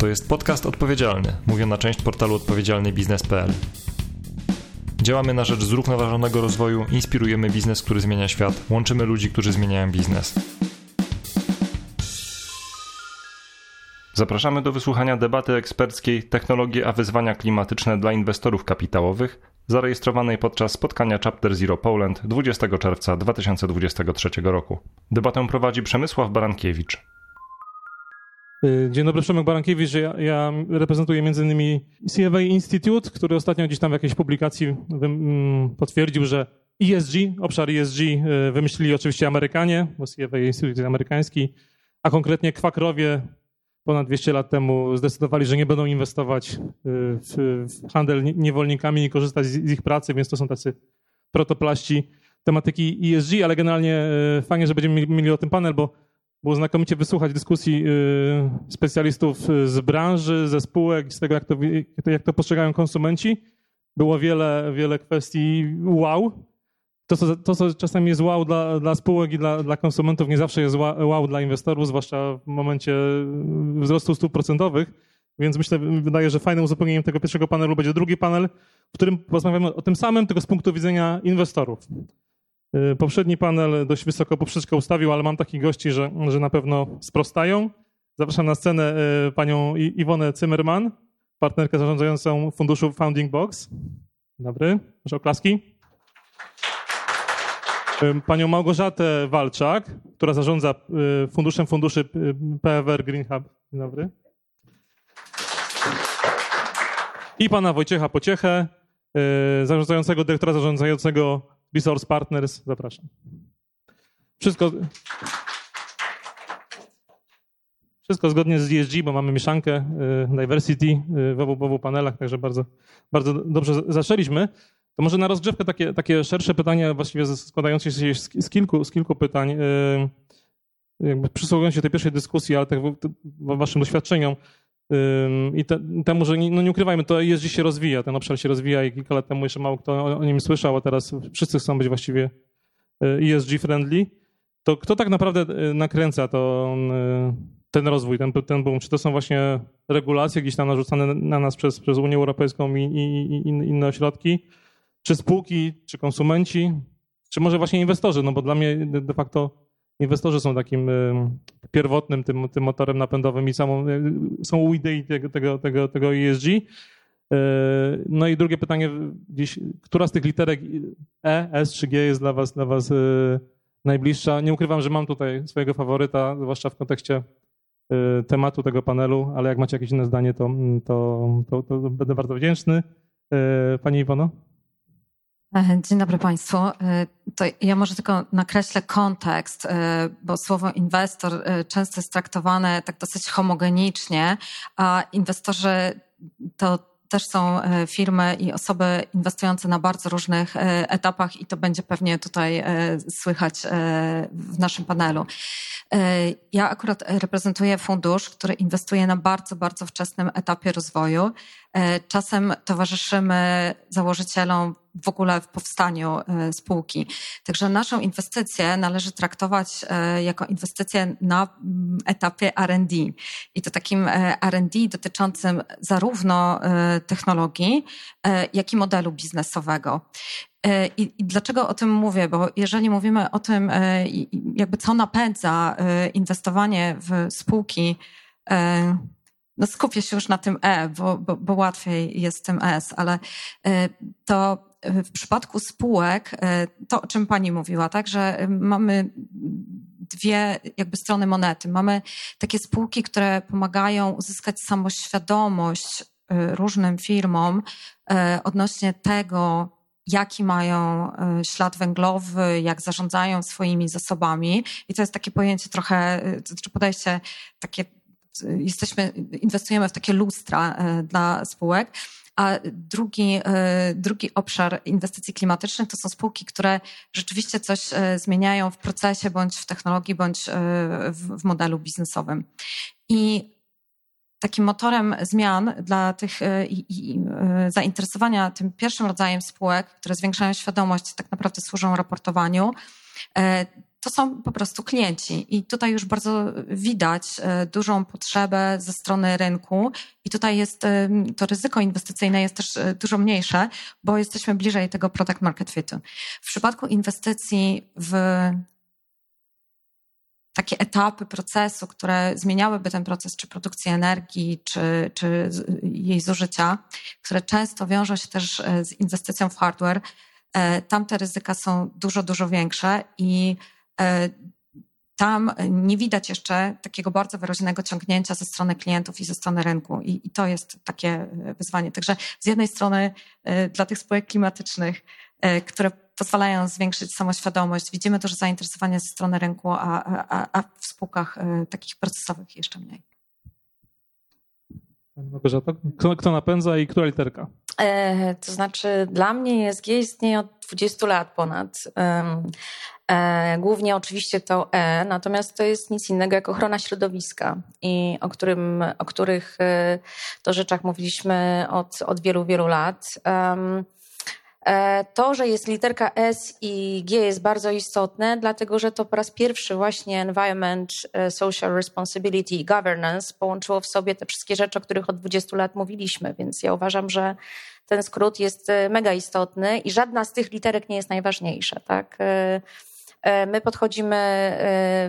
To jest podcast odpowiedzialny, mówiona część portalu odpowiedzialnybiznes.pl. Działamy na rzecz zrównoważonego rozwoju, inspirujemy biznes, który zmienia świat, łączymy ludzi, którzy zmieniają biznes. Zapraszamy do wysłuchania debaty eksperckiej Technologie a wyzwania klimatyczne dla inwestorów kapitałowych, zarejestrowanej podczas spotkania Chapter Zero Poland 20 czerwca 2023 roku. Debatę prowadzi Przemysław Barankiewicz. Y, dzień dobry, Przemek Barankiewicz. Ja, ja reprezentuję m.in. CFA Institute, który ostatnio gdzieś tam w jakiejś publikacji mm, potwierdził, że ESG, obszar ESG y, wymyślili oczywiście Amerykanie, bo CFA Institute jest amerykański, a konkretnie kwakrowie ponad 200 lat temu zdecydowali, że nie będą inwestować y, w, handel niewolnikami i korzystać z ich pracy, więc to są tacy protoplaści tematyki ESG, ale generalnie fajnie, że będziemy mieli o tym panel, bo było znakomicie wysłuchać dyskusji y, specjalistów z branży, ze spółek, z tego, jak to, jak to postrzegają konsumenci. Było wiele, wiele kwestii wow. To co, to, co czasami jest wow dla, dla spółek i dla, dla konsumentów, nie zawsze jest wow dla inwestorów, zwłaszcza w momencie wzrostu stóp procentowych. Więc myślę, wydaje, że fajnym uzupełnieniem tego pierwszego panelu będzie drugi panel, w którym porozmawiamy o tym samym, tylko z punktu widzenia inwestorów. Y, poprzedni panel dość wysoko poprzeczkę ustawił, ale mam takich gości, że, że na pewno sprostają. Zapraszam na scenę y, panią Iwonę Zimmerman, partnerkę zarządzającą funduszu Founding Box. Dobry, proszę oklaski. Y, panią Małgorzatę Walczak, która zarządza funduszem funduszy PFR Green Hub. Dzień dobry. I pana Wojciecha Pociechę, zarządzającego, dyrektora zarządzającego Resource Partners, zapraszam. Wszystko, wszystko zgodnie z ESG, bo mamy mieszankę y, diversity y, w obu, w obu panelach, także bardzo, bardzo dobrze zaczęliśmy. To może na rozgrzewkę takie, takie szersze pytania, właściwie składające się z, kilku, z kilku pytań. Y, jakby przysłuchując się tej pierwszej dyskusji, ale tak waszym doświadczeniom, i te, temu, że nie, no nie ukrywajmy, to ESG się rozwija, ten obszar się rozwija i kilka lat temu jeszcze mało kto o, o nim słyszał, a teraz wszyscy chcą być właściwie ESG friendly. To kto tak naprawdę e, nakręca to, e, ten rozwój, ten, ten boom? Czy to są właśnie regulacje gdzieś tam narzucane na nas przez, przez Unię Europejską i, i, i inne ośrodki? Czy spółki, czy konsumenci, czy może właśnie inwestorzy? No bo dla mnie de facto inwestorzy są takim pierwotnym tym, tym motorem napędowym i samą, e, są u idei tego, tego, tego, tego ESG. E, no i drugie pytanie, gdzieś, która z tych literek E, S czy G jest dla was, dla was e, najbliższa? Nie ukrywam, że mam tutaj swojego faworyta, zwłaszcza w kontekście tematu tego panelu, ale jak macie jakieś inne zdanie, to, to, to, to będę bardzo wdzięczny. Pani Iwono? E, dzień dobry Państwu. E, to ja może tylko nakreślę kontekst, e, bo słowo inwestor często jest traktowane tak dosyć homogenicznie, a inwestorzy to też są firmy i osoby inwestujące na bardzo różnych etapach i to będzie pewnie tutaj słychać w naszym panelu. Ja akurat reprezentuję fundusz, który inwestuje na bardzo, bardzo wczesnym etapie rozwoju. Czasem towarzyszymy założycielom w ogóle w powstaniu e, spółki. Także naszą inwestycję należy traktować e, jako inwestycję na mm, etapie RD. I to takim e, RD dotyczącym zarówno technologii, jak i modelu biznesowego. I, I, dlaczego o tym mówię? Bo jeżeli mówimy o tym, jakby co napędza inwestowanie w spółki, no skupię się już na tym E, bo, bo, bo łatwiej jest tym S, ale to w przypadku spółek, e, to o czym pani mówiła, tak, że mamy dwie jakby strony monety. Mamy takie spółki, które pomagają uzyskać samoświadomość e, różnym firmom e, odnośnie tego, jaki mają ślad węglowy, jak zarządzają swoimi zasobami. I to jest takie pojęcie trochę, czy podejście takie, jesteśmy, inwestujemy w takie lustra dla spółek. A drugi, e, drugi obszar inwestycji klimatycznych to są spółki, które rzeczywiście coś e, zmieniają w procesie, bądź w technologii, bądź e, w modelu biznesowym. I takim motorem zmian dla tych i, i, zainteresowania tym pierwszym rodzajem spółek, które zwiększają świadomość, tak naprawdę służą raportowaniu, to są po prostu klienci. I tutaj już bardzo widać dużą potrzebę ze strony rynku. I tutaj jest to ryzyko inwestycyjne jest też dużo mniejsze, bo jesteśmy bliżej tego product market fitu. W przypadku inwestycji w takie etapy procesu, które zmieniałyby ten proces, czy produkcji energii, czy, czy jej zużycia, które często wiążą się też e, z inwestycją w hardware, e, tam te ryzyka są dużo, dużo większe i e, tam nie widać jeszcze takiego bardzo wyraźnego ciągnięcia ze strony klientów i ze strony rynku. I, I, to jest takie wyzwanie. Także z jednej strony dla tych spółek klimatycznych, które pozwalają zwiększyć samoświadomość. Widzimy też zainteresowanie ze strony rynku, a, a, a w spółkach e, takich procesowych jeszcze mniej. Małgorzata, kto, kto napędza i która literka? E, to znaczy, dla mnie ESG istnieje od 20 lat ponad. E, głównie oczywiście to E, natomiast to jest nic innego jak ochrona środowiska, i o, którym, o których e, to rzeczach mówiliśmy od, od wielu, wielu lat. E, to, że jest literka S i G jest bardzo istotne, dlatego że to po raz pierwszy właśnie Environment, e, Social Responsibility i Governance połączyło w sobie te wszystkie rzeczy, o których od 20 lat mówiliśmy, więc ja uważam, że ten skrót jest e, mega istotny i żadna z tych literek nie jest najważniejsza. Tak? My podchodzimy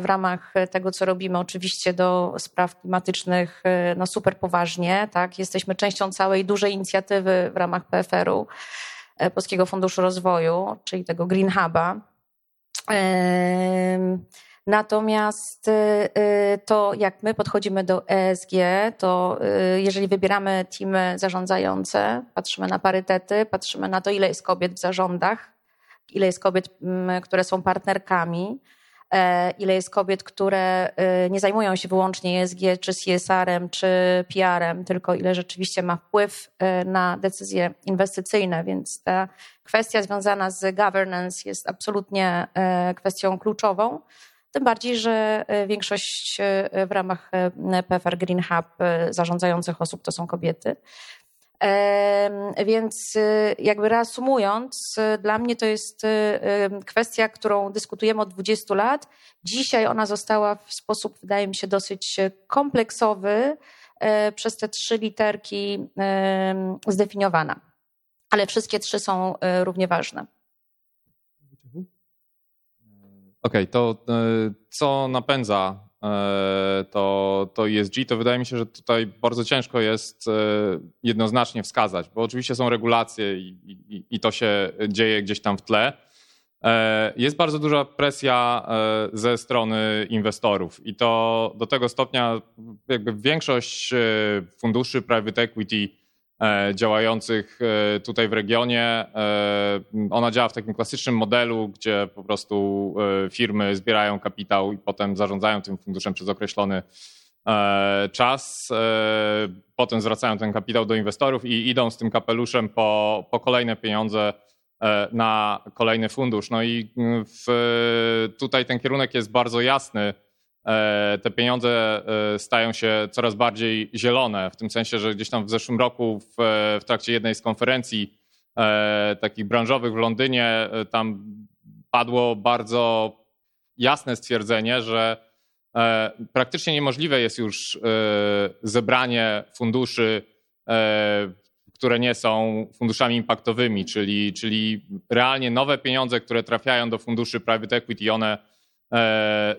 w ramach tego, co robimy, oczywiście do spraw klimatycznych no super poważnie. Tak? Jesteśmy częścią całej dużej inicjatywy w ramach PFR-u. E, Polskiego Funduszu Rozwoju, czyli tego Green Huba. Natomiast e, e, to, jak my podchodzimy do ESG, to jeżeli wybieramy teamy zarządzające, patrzymy na parytety, patrzymy na to, ile jest kobiet w zarządach, ile jest kobiet, które są partnerkami, E, ile jest kobiet, które e, nie zajmują się wyłącznie ESG, czy CSR-em, czy PR-em, tylko ile rzeczywiście ma wpływ e, na decyzje inwestycyjne, więc ta kwestia związana z governance jest absolutnie kwestią kluczową. Tym bardziej, że większość w ramach PFR Green Hub zarządzających osób to są kobiety. Więc y, jakby reasumując, y, dla mnie to jest y, kwestia, którą dyskutujemy od 20 lat. Dzisiaj ona została w sposób, wydaje mi się, dosyć kompleksowy e, przez te trzy literki zdefiniowana. Ale wszystkie trzy są e, równie ważne. Okej, okay, to e, co napędza to, to ESG, to wydaje mi się, że tutaj bardzo ciężko jest e, jednoznacznie wskazać, bo oczywiście są regulacje i, i, i to się dzieje gdzieś tam w tle. E, jest bardzo duża presja ze strony inwestorów i to do tego stopnia jakby większość funduszy private equity E, działających e, tutaj w regionie. E, ona działa w takim klasycznym modelu, gdzie po prostu firmy zbierają kapitał i potem zarządzają tym funduszem przez określony czas. Potem zwracają ten kapitał do inwestorów i idą z tym kapeluszem po, po kolejne pieniądze na kolejny fundusz. No i w, tutaj ten kierunek jest bardzo jasny E, te pieniądze e, stają się coraz bardziej zielone, w tym sensie, że gdzieś tam w zeszłym roku w, w trakcie jednej z konferencji e, takich branżowych w Londynie tam padło bardzo jasne stwierdzenie, że praktycznie niemożliwe jest już zebranie funduszy, które nie są funduszami impaktowymi, czyli, czyli realnie nowe pieniądze, które trafiają do funduszy private equity, one E,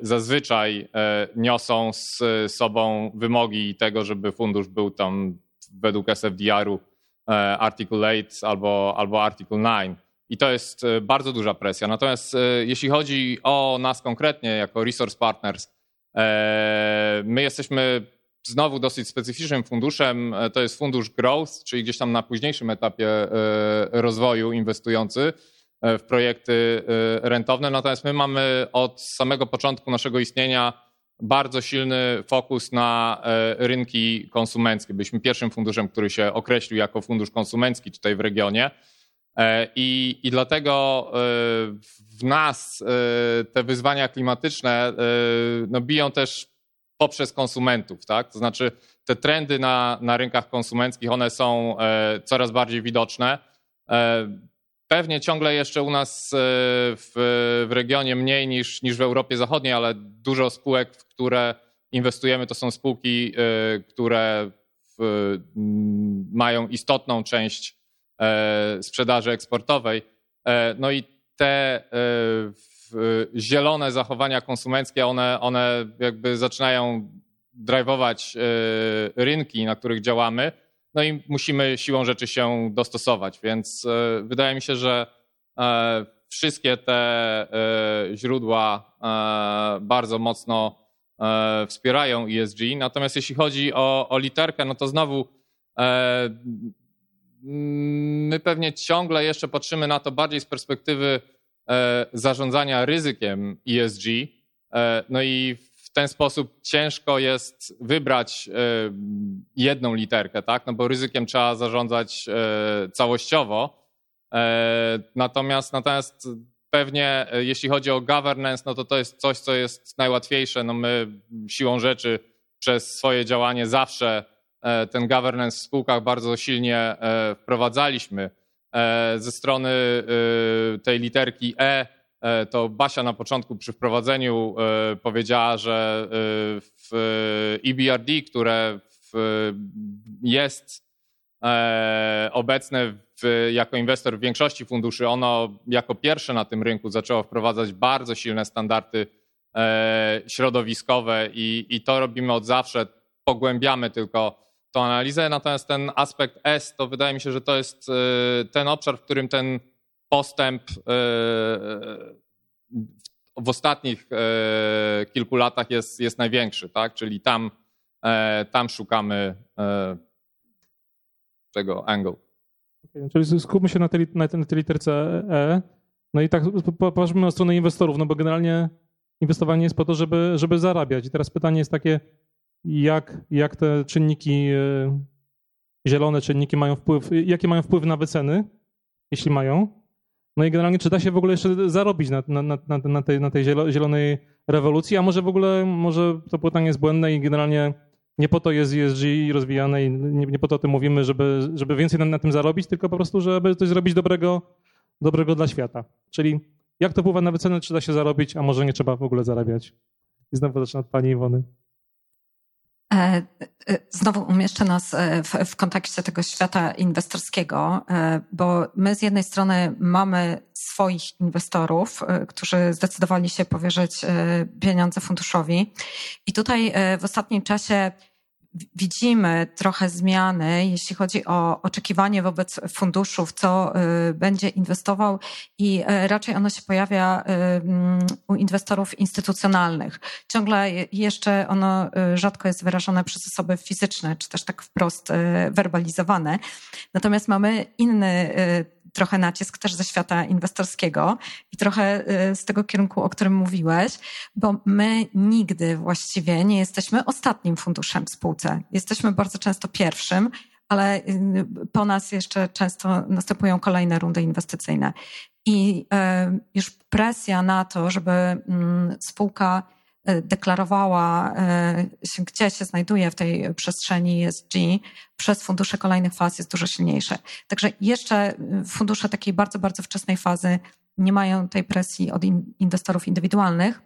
zazwyczaj e, niosą z sobą wymogi tego, żeby fundusz był tam według SFDR-u e, Article 8 albo, albo Article 9. I to jest bardzo duża presja. Natomiast jeśli chodzi o nas konkretnie, jako Resource Partners, my jesteśmy znowu dosyć specyficznym funduszem. To jest fundusz Growth, czyli gdzieś tam na późniejszym etapie rozwoju inwestujący E, w projekty e, rentowne. Natomiast my mamy od samego początku naszego istnienia bardzo silny fokus na e, rynki konsumenckie. Byliśmy pierwszym funduszem, który się określił jako fundusz konsumencki tutaj w regionie. I, i dlatego w nas te wyzwania klimatyczne no, biją też poprzez konsumentów. Tak? To znaczy te trendy na, na rynkach konsumenckich, one są coraz bardziej widoczne pewnie ciągle jeszcze u nas w, w regionie mniej niż, niż w Europie Zachodniej, ale dużo spółek, w które inwestujemy, to są spółki, które w, mają istotną część sprzedaży eksportowej. No i te zielone zachowania konsumenckie, one, one jakby zaczynają driveować rynki, na których działamy no i musimy siłą rzeczy się dostosować. Więc e, wydaje mi się, że e, wszystkie te e, źródła bardzo mocno wspierają ESG. Natomiast jeśli chodzi o, o literkę, no to znowu my pewnie ciągle jeszcze patrzymy na to bardziej z perspektywy zarządzania ryzykiem ESG. No i w ten sposób ciężko jest wybrać e, jedną literkę, tak? No bo ryzykiem trzeba zarządzać e, całościowo. E, natomiast, natomiast pewnie jeśli chodzi o governance, no to to jest coś, co jest najłatwiejsze. No my siłą rzeczy przez swoje działanie zawsze ten governance w spółkach bardzo silnie wprowadzaliśmy. Ze strony tej literki E E, to Basia na początku przy wprowadzeniu e, powiedziała, że e, w EBRD, które jest obecne w, jako inwestor w większości funduszy, ono jako pierwsze na tym rynku zaczęło wprowadzać bardzo silne standardy środowiskowe i, i to robimy od zawsze. Pogłębiamy tylko tą analizę, natomiast ten aspekt S to wydaje mi się, że to jest ten obszar, w którym ten postęp e, w ostatnich e, kilku latach jest, jest największy, tak? Czyli tam, e, tam szukamy tego angle. Okay, czyli skupmy się na tej, na tej literce E. No i tak popatrzmy na stronę inwestorów, no bo generalnie inwestowanie jest po to, żeby, żeby zarabiać. I teraz pytanie jest takie, jak, jak te czynniki, zielone czynniki mają wpływ, jakie mają wpływ na wyceny, jeśli mają, no i generalnie czy da się w ogóle jeszcze zarobić na, na, na, na, tej, na tej zielonej rewolucji, a może w ogóle może to pytanie jest błędne i generalnie nie po to jest ESG rozwijane i nie, nie po to o tym mówimy, żeby, żeby więcej na, na tym zarobić, tylko po prostu, żeby coś zrobić dobrego, dobrego dla świata. Czyli jak to wpływa na wycenę, czy da się zarobić, a może nie trzeba w ogóle zarabiać. I znowu zacznę od pani Iwony. E, e, znowu umieszczę nas e, w, w, kontekście tego świata inwestorskiego, bo my z jednej strony mamy swoich inwestorów, którzy zdecydowali się powierzyć pieniądze funduszowi. I tutaj w ostatnim czasie widzimy trochę zmiany, jeśli chodzi o oczekiwanie wobec funduszów, co y, będzie inwestował i y, raczej ono się pojawia y, u inwestorów instytucjonalnych. Ciągle jeszcze ono rzadko jest wyrażone przez osoby fizyczne, czy też tak wprost werbalizowane. Natomiast mamy inny trochę nacisk też ze świata inwestorskiego i trochę y, z tego kierunku, o którym mówiłeś, bo my nigdy właściwie nie jesteśmy ostatnim funduszem w spółce. Jesteśmy bardzo często pierwszym, ale y, po nas jeszcze często następują kolejne rundy inwestycyjne. I y, już presja na to, żeby mm, spółka deklarowała e, się, gdzie się znajduje w tej przestrzeni ESG przez fundusze kolejnych faz jest dużo silniejsze. Także jeszcze e, fundusze takiej bardzo, bardzo wczesnej fazy nie mają tej presji od inwestorów indywidualnych.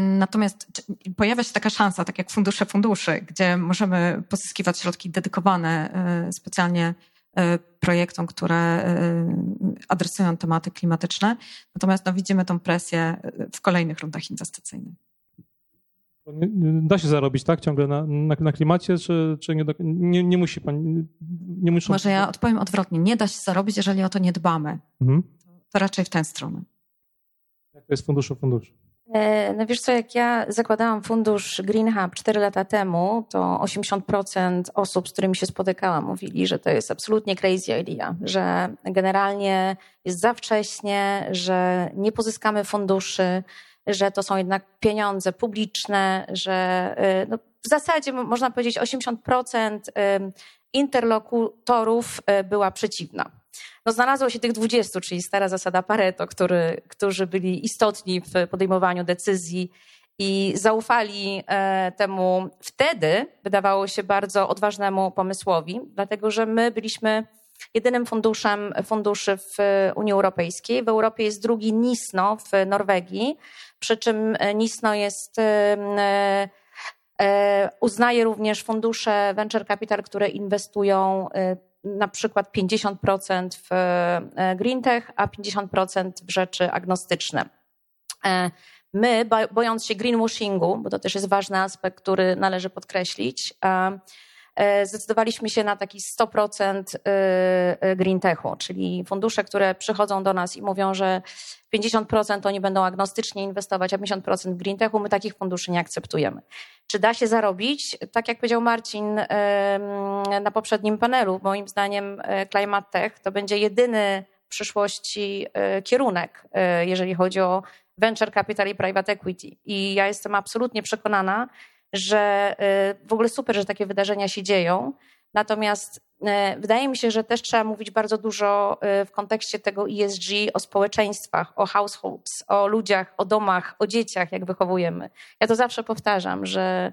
Natomiast pojawia się taka szansa, tak jak fundusze funduszy, gdzie możemy pozyskiwać środki dedykowane specjalnie projektom, które e, adresują tematy klimatyczne. Natomiast no, widzimy tą presję e, w kolejnych rundach inwestycyjnych. Da się zarobić, tak? Ciągle na, na, na klimacie, czy, czy nie, nie, nie, musi pani. Nie muszą... Może ja odpowiem odwrotnie. Nie da się zarobić, jeżeli o to nie dbamy. Mhm. To raczej w tę stronę. Jak to jest funduszu funduszu? E, no wiesz co, jak ja zakładałam fundusz Green Hub 4 lata temu, to 80% osób, z którymi się spotykałam, mówili, że to jest absolutnie crazy idea, że generalnie jest za wcześnie, że nie pozyskamy funduszy, że to są jednak pieniądze publiczne, że e, no, w zasadzie można powiedzieć 80% interlokutorów e, była przeciwna. No znalazło się tych 20, czyli stara zasada Pareto, który, którzy byli istotni w podejmowaniu decyzji i zaufali e, temu wtedy, wydawało się, bardzo odważnemu pomysłowi, dlatego że my byliśmy jedynym funduszem funduszy w Unii Europejskiej. W Europie jest drugi NISNO w Norwegii, przy czym NISNO jest uznaje również fundusze venture capital, które inwestują na przykład 50% w green tech, a 50% w rzeczy agnostyczne. My, bojąc się greenwashingu, bo to też jest ważny aspekt, który należy podkreślić, e, zdecydowaliśmy się na taki 100% e, e, green techu, czyli fundusze, które przychodzą do nas i mówią, że 50% oni będą agnostycznie inwestować, a 50% w green techu, my takich funduszy nie akceptujemy. Czy da się zarobić? Tak jak powiedział Marcin na poprzednim panelu, moim zdaniem Climate Tech to będzie jedyny w przyszłości kierunek, jeżeli chodzi o venture capital i private equity. I ja jestem absolutnie przekonana, że y, w ogóle super, że takie wydarzenia się dzieją. Natomiast y, wydaje mi się, że też trzeba mówić bardzo dużo y, w kontekście tego ESG o społeczeństwach, o households, o ludziach, o domach, o dzieciach, jak wychowujemy. Ja to zawsze powtarzam, że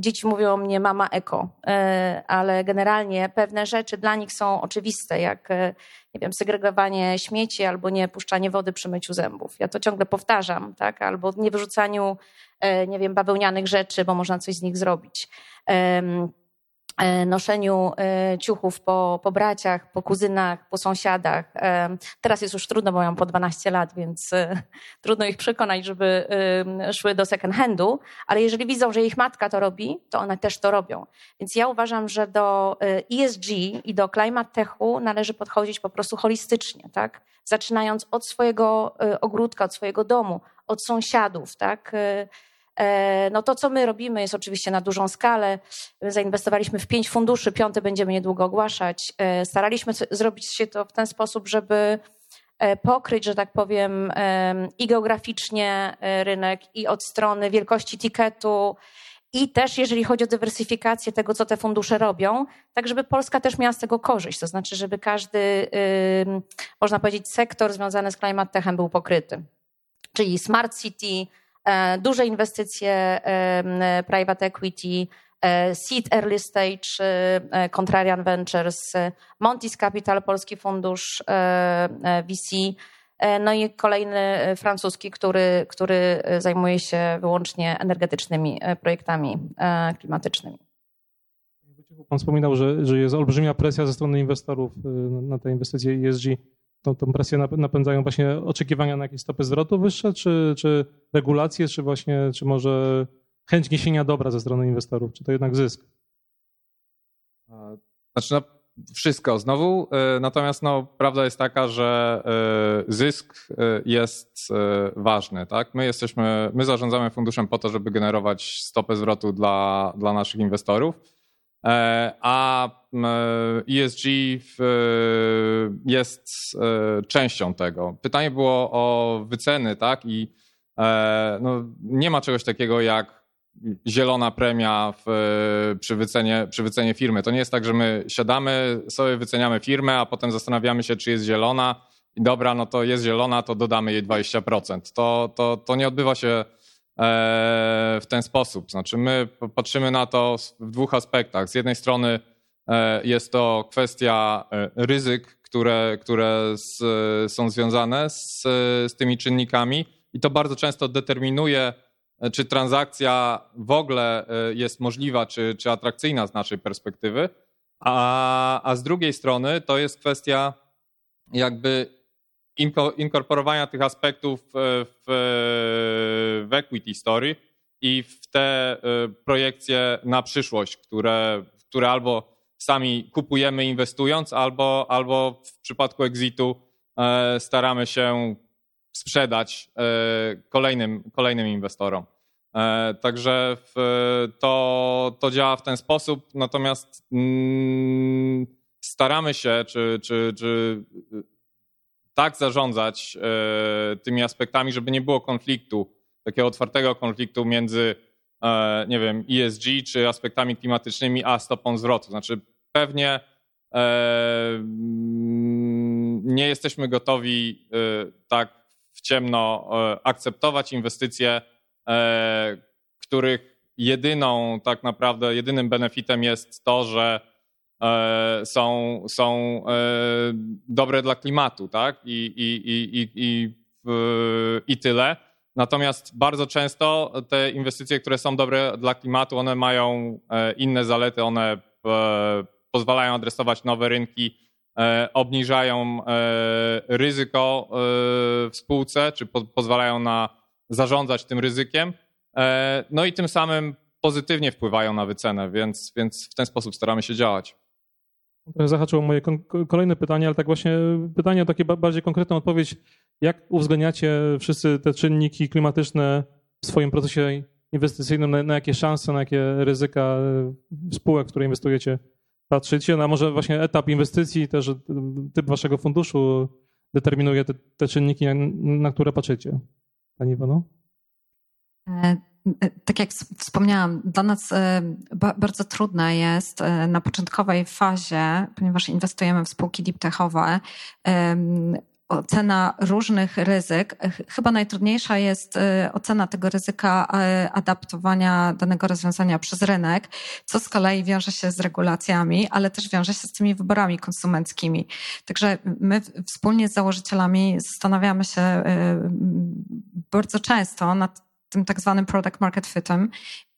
Dzieci mówią o mnie mama eko, e, ale generalnie pewne rzeczy dla nich są oczywiste, jak e, nie wiem, segregowanie śmieci albo nie puszczanie wody przy myciu zębów. Ja to ciągle powtarzam, tak? Albo nie wyrzucaniu, e, nie wiem, bawełnianych rzeczy, bo można coś z nich zrobić. E, noszeniu e, ciuchów po, po braciach, po kuzynach, po sąsiadach. E, teraz jest już trudno, bo mam po 12 lat, więc trudno ich przekonać, żeby szły do second handu, ale jeżeli widzą, że ich matka to robi, to one też to robią. Więc ja uważam, że do ESG i do climate techu należy podchodzić po prostu holistycznie, tak? Zaczynając od swojego ogródka, od swojego domu, od sąsiadów, tak? E, no to, co my robimy, jest oczywiście na dużą skalę. Zainwestowaliśmy w pięć funduszy, piąty będziemy niedługo ogłaszać. E, staraliśmy zrobić się to w ten sposób, żeby e, pokryć, że tak powiem, i geograficznie rynek, i od strony wielkości tiketu, i też jeżeli chodzi o dywersyfikację tego, co te fundusze robią, tak żeby Polska też miała z tego korzyść. To znaczy, żeby każdy, można powiedzieć, sektor związany z climate techem był pokryty. Czyli smart city, duże inwestycje e, private equity, e, Seed Early Stage, Contrarian Ventures, Montis Capital, Polski Fundusz VC, no i kolejny francuski, który, który zajmuje się wyłącznie energetycznymi projektami klimatycznymi. Pan wspominał, że, że jest olbrzymia presja ze strony inwestorów na te inwestycje ESG tą, tą presję napędzają właśnie oczekiwania na jakieś stopy zwrotu wyższe, czy, czy regulacje, czy właśnie, czy może chęć niesienia dobra ze strony inwestorów, czy to jednak zysk? Znaczy, no, wszystko znowu, e, natomiast no, prawda jest taka, że e, zysk e, jest ważny. Tak? My jesteśmy, my zarządzamy funduszem po to, żeby generować stopę zwrotu dla, dla naszych inwestorów a ESG e jest e, częścią tego. Pytanie było o wyceny, tak? I no, nie ma czegoś takiego jak zielona premia w, przy, wycenie, przy wycenie firmy. To nie jest tak, że my siadamy, sobie wyceniamy firmę, a potem zastanawiamy się, czy jest zielona i dobra, no to jest zielona, to dodamy jej 20%. To, to, to nie odbywa się E, w ten sposób. Znaczy, my patrzymy na to w dwóch aspektach. Z jednej strony e, jest to kwestia e, ryzyk, które, które z, są związane z, z tymi czynnikami, i to bardzo często determinuje, czy transakcja w ogóle jest możliwa, czy, czy atrakcyjna z naszej perspektywy. A, a z drugiej strony to jest kwestia jakby inkorporowania tych aspektów w, w equity story i w te e, projekcje na przyszłość, które, które albo sami kupujemy inwestując, albo, albo w przypadku exitu e, staramy się sprzedać e, kolejnym, kolejnym inwestorom. Także to, to działa w ten sposób, natomiast mm, staramy się, czy, czy, czy tak zarządzać e, tymi aspektami, żeby nie było konfliktu, takiego otwartego konfliktu między, e, nie wiem, ESG czy aspektami klimatycznymi, a stopą zwrotu. Znaczy, pewnie e, mm, nie jesteśmy gotowi tak w ciemno akceptować inwestycje, których jedyną, tak naprawdę, jedynym benefitem jest to, że są, są dobre dla klimatu, tak? I, i, i, i, i, i tyle. Natomiast bardzo często te inwestycje, które są dobre dla klimatu, one mają inne zalety, one pozwalają adresować nowe rynki, obniżają ryzyko w spółce, czy pozwalają na zarządzać tym ryzykiem. No i tym samym pozytywnie wpływają na wycenę, więc, więc w ten sposób staramy się działać. Trochę zahaczyło moje kolejne pytanie, ale tak właśnie pytanie o takie bardziej konkretną odpowiedź. Jak uwzględniacie wszyscy te czynniki klimatyczne w swoim procesie inwestycyjnym? Na, na jakie szanse, na jakie ryzyka spółek, w które inwestujecie patrzycie? Na może właśnie etap inwestycji, też typ waszego funduszu determinuje te, te czynniki, na, na, które patrzycie? Pani Iwano? E, tak jak wspomniałam, dla nas e, bardzo trudne jest e, na początkowej fazie, ponieważ inwestujemy w spółki deep techowe, ocena różnych ryzyk. Chyba najtrudniejsza jest ocena tego ryzyka adaptowania danego rozwiązania przez rynek, co z kolei wiąże się z regulacjami, ale też wiąże się z tymi wyborami konsumenckimi. Także my wspólnie z założycielami zastanawiamy się bardzo często nad tym tak zwanym product market fitem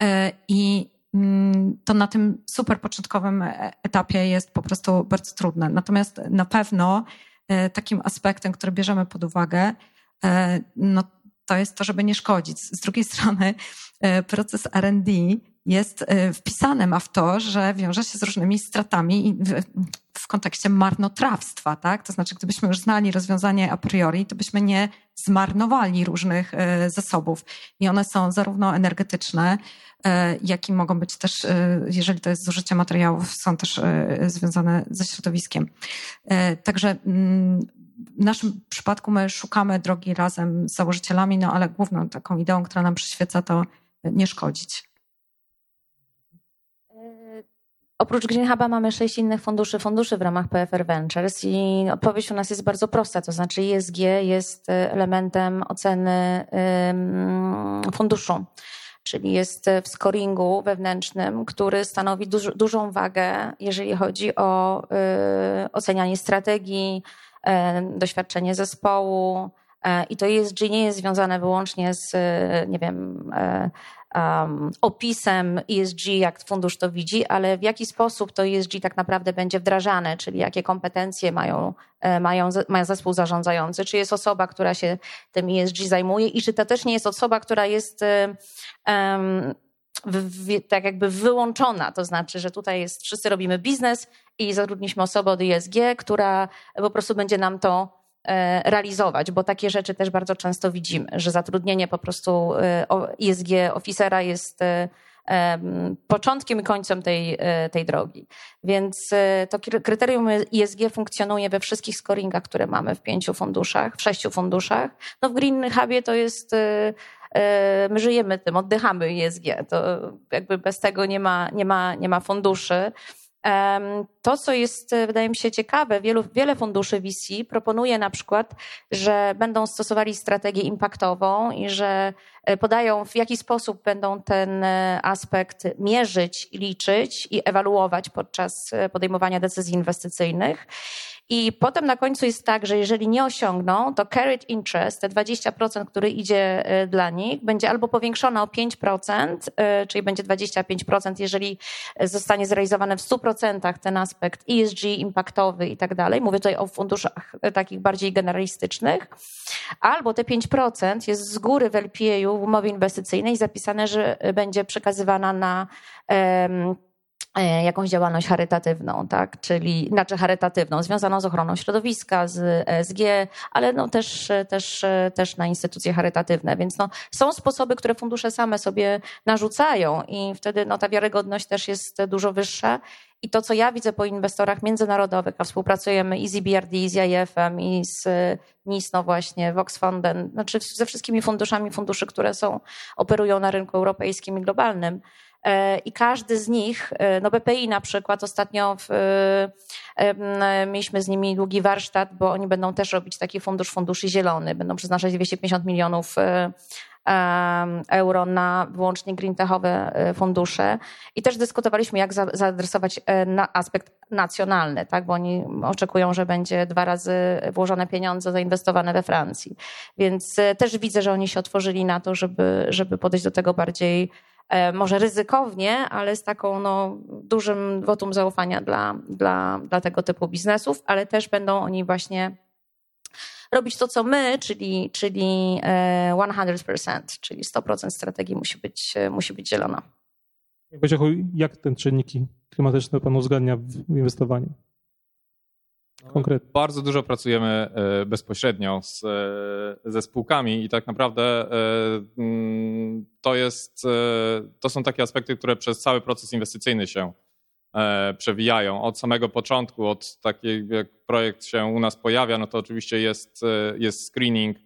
e, i mm, to na tym super początkowym etapie jest po prostu bardzo trudne. Natomiast na pewno e, takim aspektem, który bierzemy pod uwagę, e, no, to jest to, żeby nie szkodzić. Z drugiej strony proces RD jest wpisany ma w to, że wiąże się z różnymi stratami w kontekście marnotrawstwa, tak? To znaczy, gdybyśmy już znali rozwiązanie a priori, to byśmy nie zmarnowali różnych e, zasobów. I one są zarówno energetyczne, e, jak i mogą być też, jeżeli to jest zużycie materiałów, są też związane ze środowiskiem. Także mm, w naszym przypadku my szukamy drogi razem z założycielami, no ale główną taką ideą, która nam przyświeca, to nie szkodzić. Oprócz Green Huba mamy sześć innych funduszy, funduszy w ramach PFR Ventures i odpowiedź u nas jest bardzo prosta, to znaczy ESG jest e, elementem oceny funduszu, czyli jest w scoringu wewnętrznym, który stanowi duż, dużą wagę, jeżeli chodzi o y, ocenianie strategii, e, doświadczenie zespołu, i to ESG nie jest związane wyłącznie z, nie wiem, um, opisem ESG, jak fundusz to widzi, ale w jaki sposób to ESG tak naprawdę będzie wdrażane, czyli jakie kompetencje mają, e, mają, ma zespół zarządzający, czy jest osoba, która się tym ESG zajmuje i czy to też nie jest osoba, która jest um, w, w, tak jakby wyłączona, to znaczy, że tutaj jest, wszyscy robimy biznes i zatrudniliśmy osobę od ESG, która po prostu będzie nam to realizować, bo takie rzeczy też bardzo często widzimy, że zatrudnienie po prostu ISG e, oficera jest e, początkiem i końcem tej, tej drogi. Więc to kryterium ISG funkcjonuje we wszystkich scoringach, które mamy w pięciu funduszach, w sześciu funduszach. No w Green Hubie to jest my żyjemy tym, oddychamy ISG. To jakby bez tego nie ma, nie ma, nie ma funduszy. To, co jest, e, wydaje mi się, ciekawe, wielu, wiele funduszy VC proponuje na przykład, że będą stosowali strategię impaktową i że e, podają, w jaki sposób będą ten e, aspekt mierzyć, liczyć i ewaluować podczas podejmowania decyzji inwestycyjnych. I potem na końcu jest tak, że jeżeli nie osiągną, to carried interest, te 20%, który idzie e, dla nich, będzie albo powiększone o 5%, e, czyli będzie 25%, jeżeli zostanie zrealizowany w 100% ten aspekt ESG, impaktowy i tak dalej. Mówię tutaj o funduszach e, takich bardziej generalistycznych. Albo te 5% jest z góry w LPA w umowie inwestycyjnej zapisane, że będzie przekazywana na um, jakąś działalność charytatywną, tak? czyli znaczy charytatywną, związaną z ochroną środowiska, z ESG, ale no też, też, też na instytucje charytatywne. Więc no, są sposoby, które fundusze same sobie narzucają i wtedy no, ta wiarygodność też jest dużo wyższa. I to, co ja widzę po inwestorach międzynarodowych, a współpracujemy i z EBRD, i z IFM, i z NISNO właśnie, Voxfonden, znaczy ze wszystkimi funduszami, funduszy, które są, operują na rynku europejskim i globalnym, E, i każdy z nich, e, no BPI na przykład ostatnio w, e, mieliśmy z nimi długi warsztat, bo oni będą też robić taki fundusz, funduszy zielony, będą przeznaczać 250 milionów euro na wyłącznie green techowe fundusze. I też dyskutowaliśmy, jak zaadresować na aspekt nacjonalny, tak? bo oni oczekują, że będzie dwa razy włożone pieniądze zainwestowane we Francji. Więc też widzę, że oni się otworzyli na to, żeby, żeby podejść do tego bardziej E, może ryzykownie, ale z taką no, dużym wotum zaufania dla, dla, dla tego typu biznesów, ale też będą oni właśnie robić to, co my, czyli, czyli 100%, e, czyli 100% strategii musi być, e, musi być zielona. Jak ten czynniki klimatyczne Pan uzgadnia w inwestowaniu? Konkretnie. Bardzo dużo pracujemy e, bezpośrednio z, e, ze spółkami i tak naprawdę e, mm, to, jest, to są takie aspekty, które przez cały proces inwestycyjny się przewijają. Od samego początku, od takiej jak projekt się u nas pojawia, no to oczywiście jest, jest screening,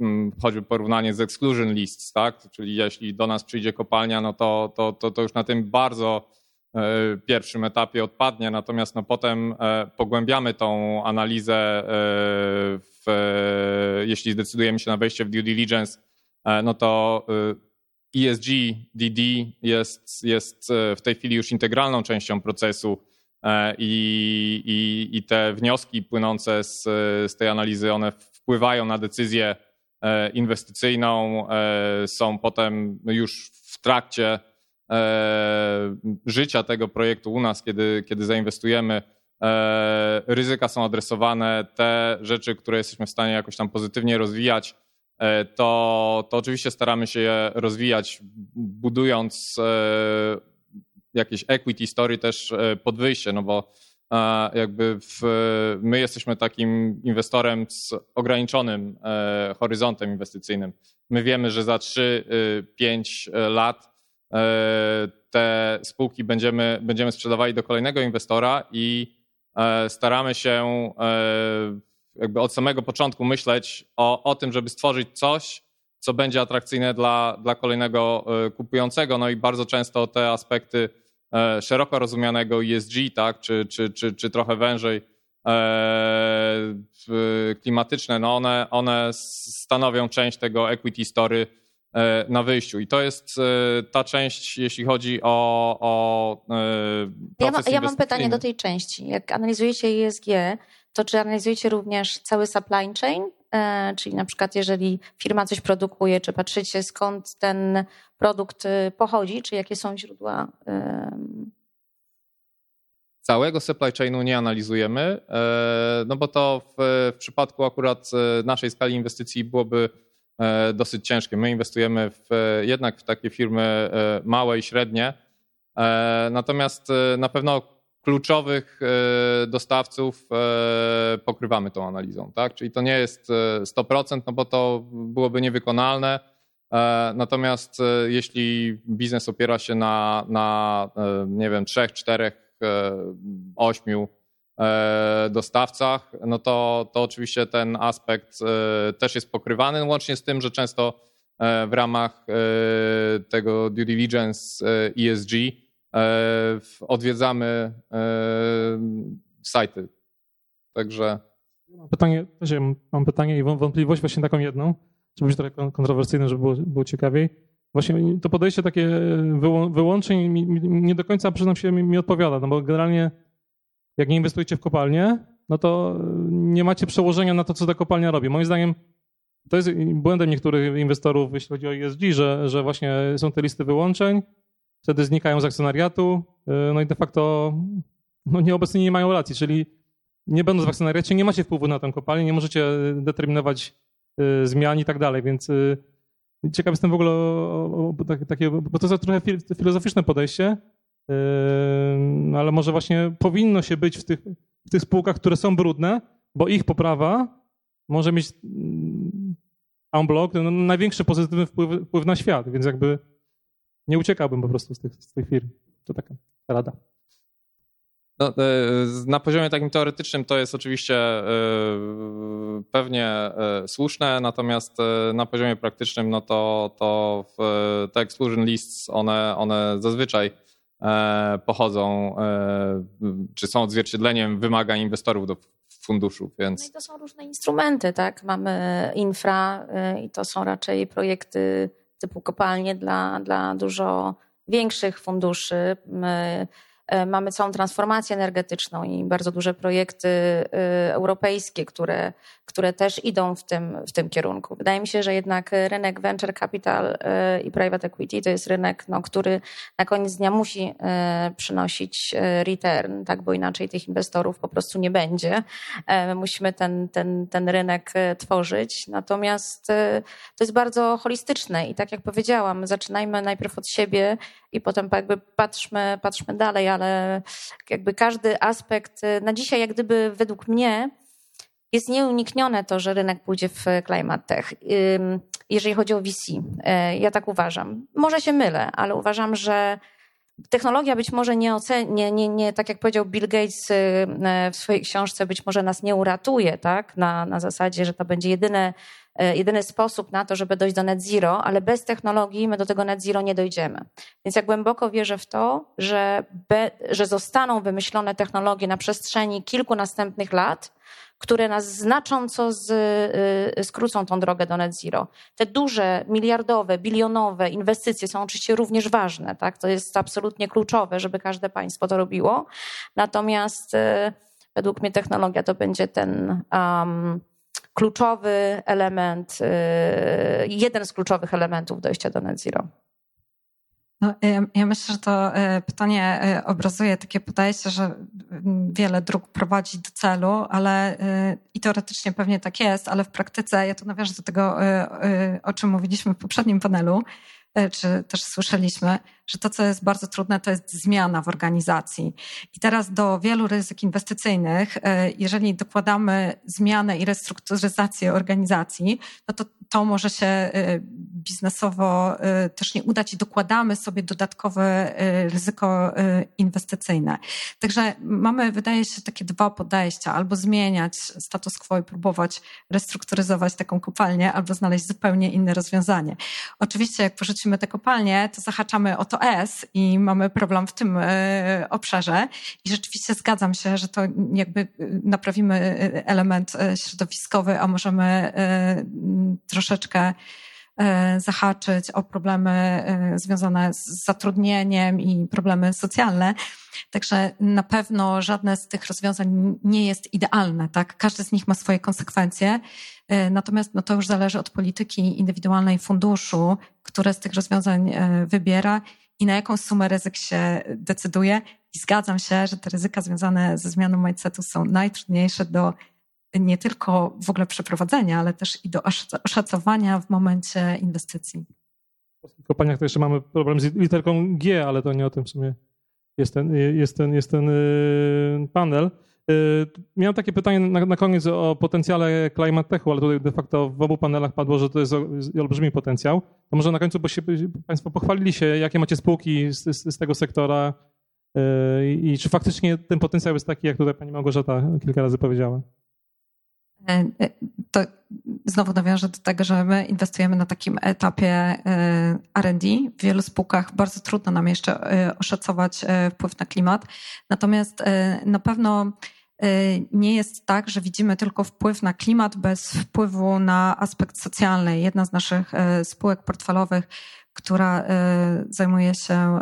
mm, choćby porównanie z exclusion lists, tak? Czyli jeśli do nas przyjdzie kopalnia, no to, to, to, to już na tym bardzo pierwszym etapie odpadnie, natomiast no potem e, pogłębiamy tą analizę, e, w, jeśli zdecydujemy się na wejście w due diligence, no to ESG, DD jest, jest w tej chwili już integralną częścią procesu i, i, i te wnioski płynące z, z tej analizy, one wpływają na decyzję inwestycyjną, są potem już w trakcie E, życia tego projektu u nas, kiedy, kiedy zainwestujemy, e, ryzyka są adresowane, te rzeczy, które jesteśmy w stanie jakoś tam pozytywnie rozwijać, e, to, to oczywiście staramy się je rozwijać, budując jakieś equity story też pod wyjście, no bo jakby w, my jesteśmy takim inwestorem z ograniczonym horyzontem inwestycyjnym. My wiemy, że za 3-5 lat E, te spółki będziemy, będziemy sprzedawali do kolejnego inwestora i e, staramy się e, jakby od samego początku myśleć o, o tym, żeby stworzyć coś, co będzie atrakcyjne dla, dla kolejnego kupującego. No i bardzo często te aspekty szeroko rozumianego ESG, tak, czy, czy, czy, czy trochę wężej klimatyczne, no one, one stanowią część tego equity story E, na wyjściu. I to jest e, ta część, jeśli chodzi o, o e, ja, ma, ja mam pytanie do tej części. Jak analizujecie ESG, to czy analizujecie również cały supply chain? Czyli na przykład jeżeli firma coś produkuje, czy patrzycie skąd ten produkt pochodzi, czy jakie są źródła? Całego supply chainu nie analizujemy, no bo to w, w przypadku akurat naszej skali inwestycji byłoby E, dosyć ciężkie. My inwestujemy w, jednak w takie firmy e, małe i średnie, e, natomiast na pewno kluczowych dostawców pokrywamy tą analizą. Tak? Czyli to nie jest 100%, no bo to byłoby niewykonalne. Natomiast jeśli biznes opiera się na, na nie wiem, trzech, czterech, ośmiu E, dostawcach, no to, to oczywiście ten aspekt e, też jest pokrywany, łącznie z tym, że często e, w ramach tego due diligence ESG odwiedzamy sajty. Także. Mam pytanie, mam pytanie i wątpliwość właśnie taką jedną, żeby być trochę kontrowersyjne, żeby było, było ciekawiej. Właśnie to podejście takie wyłączeń nie do końca, przyznam się, mi, mi odpowiada, no bo generalnie jak nie inwestujecie w kopalnię, no to nie macie przełożenia na to, co ta kopalnia robi. Moim zdaniem to jest błędem niektórych inwestorów, jeśli chodzi o ESG, że, że właśnie są te listy wyłączeń, wtedy znikają z akcjonariatu, no i de facto no nieobecnie nie mają racji, czyli nie będąc w akcjonariacie nie macie wpływu na tę kopalnię, nie możecie determinować y, zmian i tak dalej, więc y, ciekaw jestem w ogóle o, o, takie, bo to jest trochę filozoficzne podejście, ale może właśnie powinno się być w tych, w tych spółkach, które są brudne, bo ich poprawa może mieć unblock no, największy pozytywny wpływ, wpływ, na świat, więc jakby nie uciekałbym po prostu z tych, z tych firm. To taka rada. No, e, na poziomie takim teoretycznym to jest oczywiście e, pewnie e, słuszne, natomiast na poziomie praktycznym no to, to te exclusion lists, one, one zazwyczaj pochodzą, czy są odzwierciedleniem wymagań inwestorów do funduszów, więc... No i to są różne instrumenty, tak? Mamy infra i to są raczej projekty typu kopalnie dla, dla dużo większych funduszy. My E, mamy całą transformację energetyczną i bardzo duże projekty e, europejskie, które, które też idą w tym, w tym kierunku. Wydaje mi się, że jednak rynek venture capital e, i private equity to jest rynek, no, który na koniec dnia musi przynosić return, tak, bo inaczej tych inwestorów po prostu nie będzie. My musimy ten, ten, ten rynek tworzyć. Natomiast to jest bardzo holistyczne i tak jak powiedziałam, zaczynajmy najpierw od siebie i potem jakby patrzmy, patrzmy dalej, ale jakby każdy aspekt, y, na dzisiaj jak gdyby według mnie jest nieuniknione to, że rynek pójdzie w climate tech, jeżeli chodzi o VC. Y, ja tak uważam. Może się mylę, ale uważam, że technologia być może nie, nie, nie, nie tak jak powiedział Bill Gates y, w swojej książce, być może nas nie uratuje, tak? Na, na zasadzie, że to będzie jedyne E, jedyny sposób na to, żeby dojść do net zero, ale bez technologii my do tego net zero nie dojdziemy. Więc ja głęboko wierzę w to, że, be, że zostaną wymyślone technologie na przestrzeni kilku następnych lat, które nas znacząco z, y, skrócą tą drogę do net zero. Te duże, miliardowe, bilionowe inwestycje są oczywiście również ważne. Tak? To jest absolutnie kluczowe, żeby każde państwo to robiło. Natomiast y, według mnie technologia to będzie ten um, kluczowy element, y, jeden z kluczowych elementów dojścia do net zero. No, ja myślę, że to y, pytanie y, obrazuje takie podejście, że wiele dróg prowadzi do celu, ale i teoretycznie pewnie tak jest, ale w praktyce, ja tu nawiążę do tego, o czym mówiliśmy w poprzednim panelu, czy też słyszeliśmy, że to, co jest bardzo trudne, to jest zmiana w organizacji. I teraz do wielu ryzyk inwestycyjnych, e, jeżeli dokładamy zmianę i restrukturyzację organizacji, no to to może się e, biznesowo też nie udać i dokładamy sobie dodatkowe ryzyko inwestycyjne. Także mamy, wydaje się, takie dwa podejścia. Albo zmieniać status quo i próbować restrukturyzować taką kopalnię, albo znaleźć zupełnie inne rozwiązanie. Oczywiście, jak porzucimy te kopalnie, to zahaczamy o to S i mamy problem w tym obszarze. I rzeczywiście zgadzam się, że to jakby naprawimy element środowiskowy, a możemy troszeczkę zahaczyć o problemy związane z zatrudnieniem i problemy socjalne. Także na pewno żadne z tych rozwiązań nie jest idealne, tak? Każdy z nich ma swoje konsekwencje. Natomiast no to już zależy od polityki indywidualnej funduszu, które z tych rozwiązań e, wybiera i na jaką sumę ryzyk się decyduje. I zgadzam się, że te ryzyka związane ze zmianą mindsetu są najtrudniejsze do nie tylko w ogóle przeprowadzenia, ale też i do oszacowania w momencie inwestycji. W kopalniach to jeszcze mamy problem z literką G, ale to nie o tym w sumie jest ten, jest ten, jest ten y, panel. Y, miałem takie pytanie na, na koniec o potencjale Climate Techu, ale tutaj de facto w obu panelach padło, że to jest olbrzymi potencjał. To może na końcu, bo się, Państwo pochwalili się, jakie macie spółki z, z, z tego sektora y, i czy faktycznie ten potencjał jest taki, jak tutaj Pani Małgorzata kilka razy powiedziała? E, e, to znowu nawiążę do tego, że my inwestujemy na takim etapie e, RD. W wielu spółkach bardzo trudno nam jeszcze oszacować wpływ na klimat. Natomiast na pewno nie jest tak, że widzimy tylko wpływ na klimat bez wpływu na aspekt socjalny. Jedna z naszych spółek portfelowych, która zajmuje się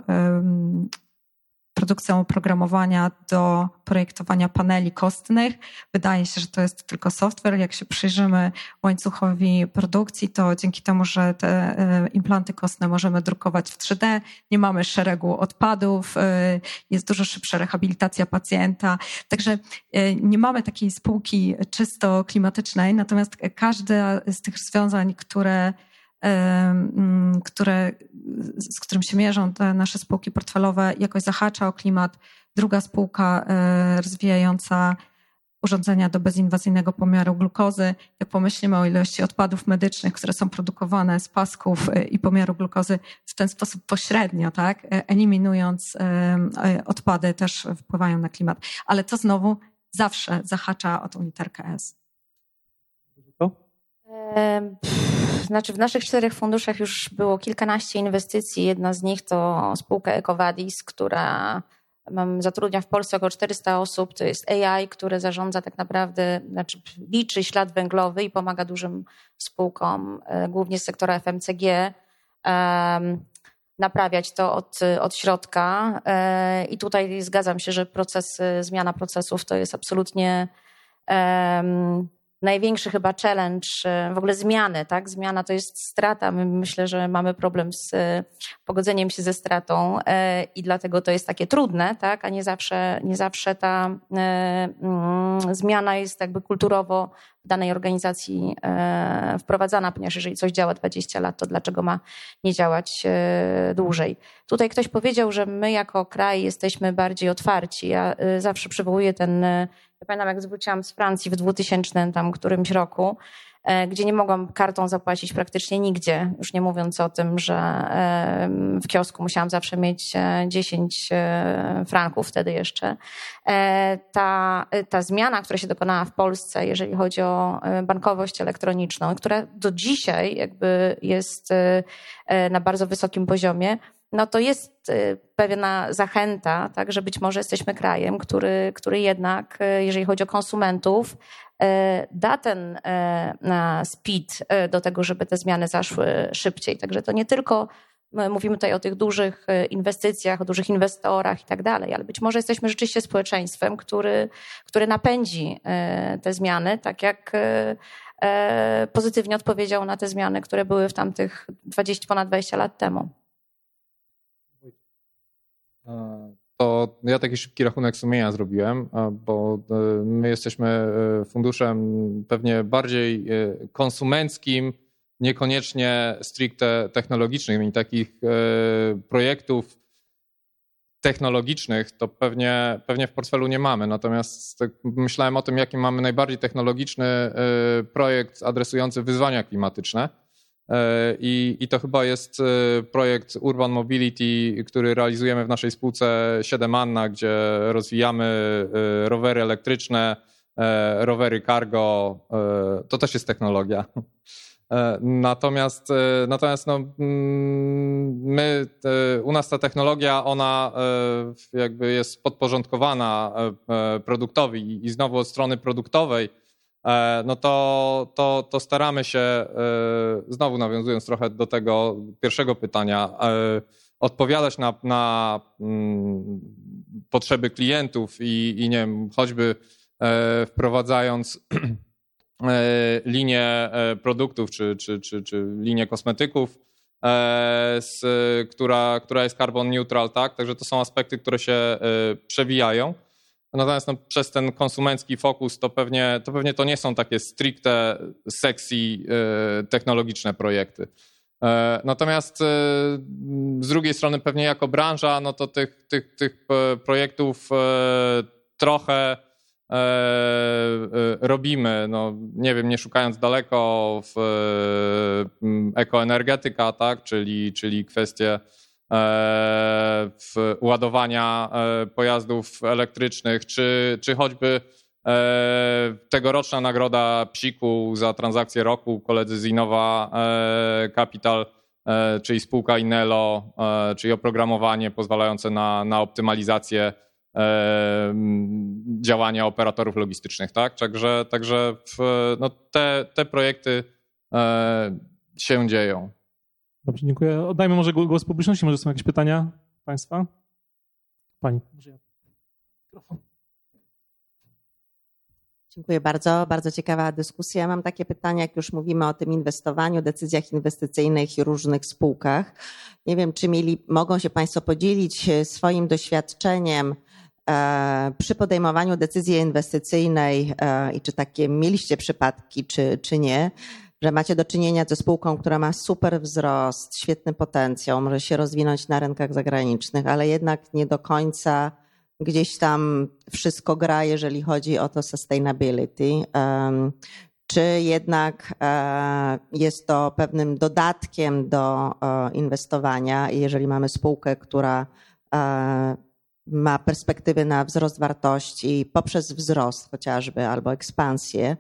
produkcją oprogramowania do projektowania paneli kostnych. Wydaje się, że to jest tylko software. Jak się przyjrzymy łańcuchowi produkcji, to dzięki temu, że te e, implanty kostne możemy drukować w 3D, nie mamy szeregu odpadów, e, jest dużo szybsza rehabilitacja pacjenta. Także e, nie mamy takiej spółki czysto klimatycznej, natomiast każde z tych rozwiązań, które które, z którym się mierzą te nasze spółki portfelowe, jakoś zahacza o klimat. Druga spółka e, rozwijająca urządzenia do bezinwazyjnego pomiaru glukozy. Jak pomyślimy o ilości odpadów medycznych, które są produkowane z pasków e, i pomiaru glukozy w ten sposób pośrednio, tak, e, eliminując odpady, też wpływają na klimat. Ale to znowu zawsze zahacza o tą literkę S. Znaczy, w naszych czterech funduszach już było kilkanaście inwestycji. Jedna z nich to spółka EcoVadis, która Mam, zatrudnia w Polsce około 400 osób. To jest AI, które zarządza tak naprawdę, znaczy liczy ślad węglowy i pomaga dużym spółkom, e, głównie z sektora FMCG, naprawiać to od, od środka. E, I tutaj zgadzam się, że procesy, zmiana procesów to jest absolutnie największy chyba challenge, e, w ogóle zmiany, tak? Zmiana to jest strata. My myślę, że mamy problem z e, pogodzeniem się ze stratą e, i dlatego to jest takie trudne, tak? A nie zawsze, nie zawsze ta mm, zmiana jest jakby kulturowo danej organizacji wprowadzana, ponieważ jeżeli coś działa 20 lat, to dlaczego ma nie działać dłużej? Tutaj ktoś powiedział, że my jako kraj jesteśmy bardziej otwarci. Ja zawsze przywołuję ten ja pamiętam, jak zwróciłam z Francji w 2000 tam którymś roku, e, gdzie nie mogłam kartą zapłacić praktycznie nigdzie. Już nie mówiąc o tym, że w kiosku musiałam zawsze mieć 10 e, e, franków wtedy jeszcze. Ta, ta zmiana, która się dokonała w Polsce, jeżeli chodzi o bankowość elektroniczną, która do dzisiaj jakby jest na bardzo wysokim poziomie, no to jest y, pewna zachęta, tak, że być może jesteśmy krajem, który, który jednak, y, jeżeli chodzi o konsumentów, y, da ten speed do tego, żeby te zmiany zaszły szybciej. Także to nie tylko mówimy tutaj o tych dużych inwestycjach, o dużych inwestorach i tak dalej, ale być może jesteśmy rzeczywiście społeczeństwem, który, który napędzi te zmiany, tak jak pozytywnie odpowiedział na te zmiany, które były w tamtych 20, ponad 20 lat temu. To ja taki szybki rachunek sumienia zrobiłem, bo e, my jesteśmy e, funduszem pewnie bardziej e, konsumenckim, niekoniecznie stricte technologicznym i takich projektów technologicznych to pewnie, pewnie w portfelu nie mamy. Natomiast tak myślałem o tym, jaki mamy najbardziej technologiczny projekt adresujący wyzwania klimatyczne. E, I, I to chyba jest e, projekt Urban Mobility, który realizujemy w naszej spółce 7 Anna, gdzie rozwijamy e, rowery elektryczne, rowery cargo. To też jest technologia. Natomiast, natomiast no, mm, my, u nas ta technologia, ona jakby jest podporządkowana produktowi i znowu od strony produktowej no to, to, to staramy się, e, znowu nawiązując trochę do tego pierwszego pytania, e, odpowiadać na, na mm, potrzeby klientów i, i nie wiem, choćby wprowadzając linię produktów czy, czy, czy, czy linię kosmetyków, z, która, która jest carbon neutral, tak? Także to są aspekty, które się przewijają. Natomiast no, przez ten konsumencki fokus to pewnie, to pewnie to nie są takie stricte sexy e, technologiczne projekty. E, natomiast e, z drugiej strony pewnie jako branża, no to tych, tych, tych projektów trochę robimy, no nie wiem, nie szukając daleko w ekoenergetyka, tak, czyli, czyli kwestie E, w ładowania e, pojazdów elektrycznych, czy, czy choćby e, tegoroczna nagroda Psiku za transakcję roku, koledzy z Innova Capital, czyli spółka Inelo, czyli oprogramowanie pozwalające na, na optymalizację działania operatorów logistycznych, tak? Także, także w, no te, te projekty się dzieją. Dobrze, dziękuję. Oddajmy może głos publiczności, może są jakieś pytania Państwa? Pani. Dziękuję bardzo. Bardzo ciekawa dyskusja. Mam takie pytanie, jak już mówimy o tym inwestowaniu, decyzjach inwestycyjnych i różnych spółkach. Nie wiem, czy mieli, mogą się Państwo podzielić e, swoim doświadczeniem e, przy podejmowaniu decyzji inwestycyjnej e, i czy takie mieliście przypadki, czy, czy nie że macie do czynienia ze spółką, która ma super wzrost, świetny potencjał, może się rozwinąć na rynkach zagranicznych, ale jednak nie do końca gdzieś tam wszystko gra, jeżeli chodzi o to sustainability. Czy jednak e, jest to pewnym dodatkiem do e, inwestowania, jeżeli mamy spółkę, która e, ma perspektywy na wzrost wartości poprzez wzrost chociażby albo ekspansję,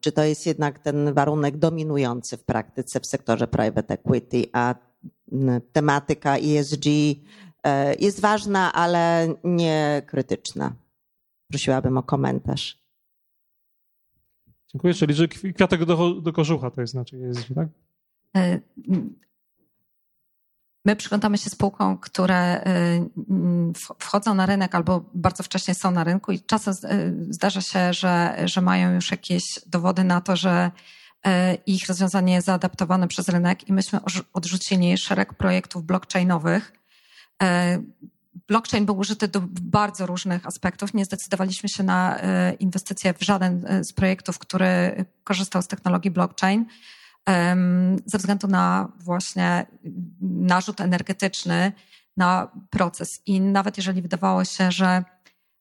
czy to jest jednak ten warunek dominujący w praktyce w sektorze private equity, a tematyka ESG jest ważna, ale nie krytyczna. Prosiłabym o komentarz. Dziękuję. Czyli, że kwiatek do, do kożucha to jest znaczy jest, tak? My przyglądamy się spółkom, które wchodzą na rynek albo bardzo wcześnie są na rynku i czasem zdarza się, że, że mają już jakieś dowody na to, że ich rozwiązanie jest zaadaptowane przez rynek i myśmy odrzucili szereg projektów blockchainowych. Blockchain był użyty do bardzo różnych aspektów. Nie zdecydowaliśmy się na inwestycje w żaden z projektów, który korzystał z technologii blockchain ze względu na właśnie narzut energetyczny na proces. I nawet jeżeli wydawało się, że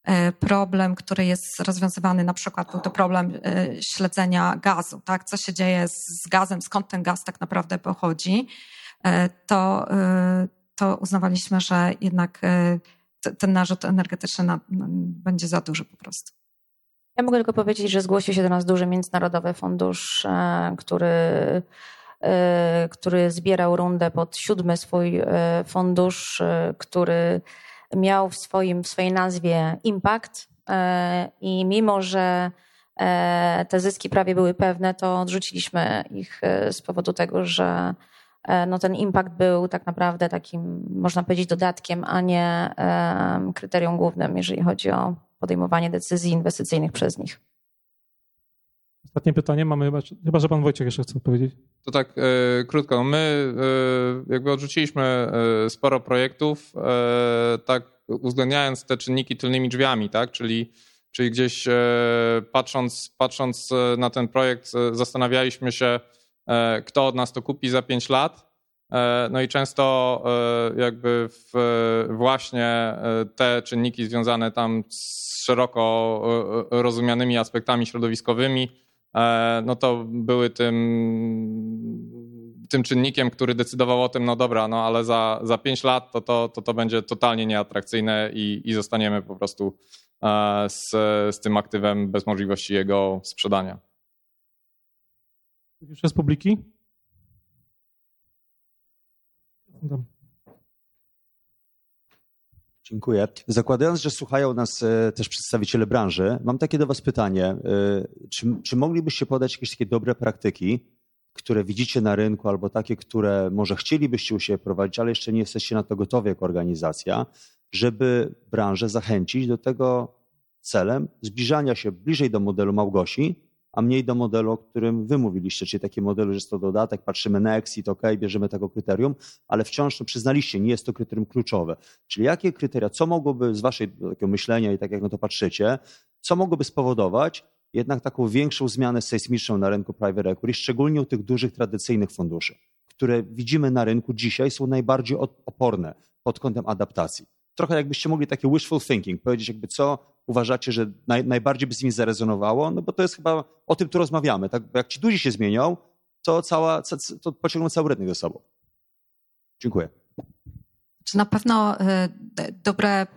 e, problem, który jest rozwiązywany, na przykład był to problem e, śledzenia gazu, tak? co się dzieje z gazem, skąd ten gaz tak naprawdę pochodzi, e, to, to uznawaliśmy, że jednak ten narzut energetyczny będzie za duży po prostu. Ja mogę tylko powiedzieć, że zgłosił się do nas duży międzynarodowy fundusz, e, który, e, który zbierał rundę pod siódmy swój e, fundusz, który miał w, swoim, w swojej nazwie impact i mimo, że te zyski prawie były pewne, to odrzuciliśmy ich z powodu tego, że no ten impact był tak naprawdę takim, można powiedzieć, dodatkiem, a nie kryterium głównym, jeżeli chodzi o podejmowanie decyzji inwestycyjnych przez nich. Ostatnie pytanie mamy chyba, chyba że pan Wojciech jeszcze chce odpowiedzieć. To tak e, krótko. My e, jakby odrzuciliśmy e, sporo projektów, e, tak uwzględniając te czynniki tylnymi drzwiami, tak? Czyli, czyli gdzieś e, patrząc, patrząc na ten projekt zastanawialiśmy się, e, kto od nas to kupi za 5 lat. No i często jakby w, właśnie te czynniki związane tam z szeroko e, e, rozumianymi aspektami środowiskowymi, e, no to były tym, tym czynnikiem, który decydował o tym, no dobra, no ale za, za pięć lat to, to, to, to będzie totalnie nieatrakcyjne i, i zostaniemy po prostu z, z tym aktywem bez możliwości jego sprzedania. Jeszcze z publiki? Dziękuję. Zakładając, że słuchają nas e, też przedstawiciele branży, mam takie do Was pytanie. E, czy, czy moglibyście podać jakieś takie dobre praktyki, które widzicie na rynku, albo takie, które może chcielibyście u siebie prowadzić, ale jeszcze nie jesteście na to gotowi jako organizacja, żeby branżę zachęcić do tego celem zbliżania się bliżej do modelu Małgosi, a mniej do modelu, o którym wy mówiliście, czyli taki model, że jest to dodatek, patrzymy na exit, ok, bierzemy tego kryterium, ale wciąż no, przyznaliście, nie jest to kryterium kluczowe. Czyli jakie kryteria, co mogłoby z waszego myślenia i tak jak na to patrzycie, co mogłoby spowodować jednak taką większą zmianę sejsmiczną na rynku private equity, szczególnie u tych dużych, tradycyjnych funduszy, które widzimy na rynku dzisiaj są najbardziej oporne pod kątem adaptacji. Trochę jakbyście mogli takie wishful thinking, powiedzieć jakby co uważacie, że naj, najbardziej by z nimi zarezonowało, no bo to jest chyba o tym tu rozmawiamy. Tak? Bo jak ci duzi się zmienią, to, cała, to pociągną cały rynek ze sobą. Dziękuję. Na pewno y, dobre y,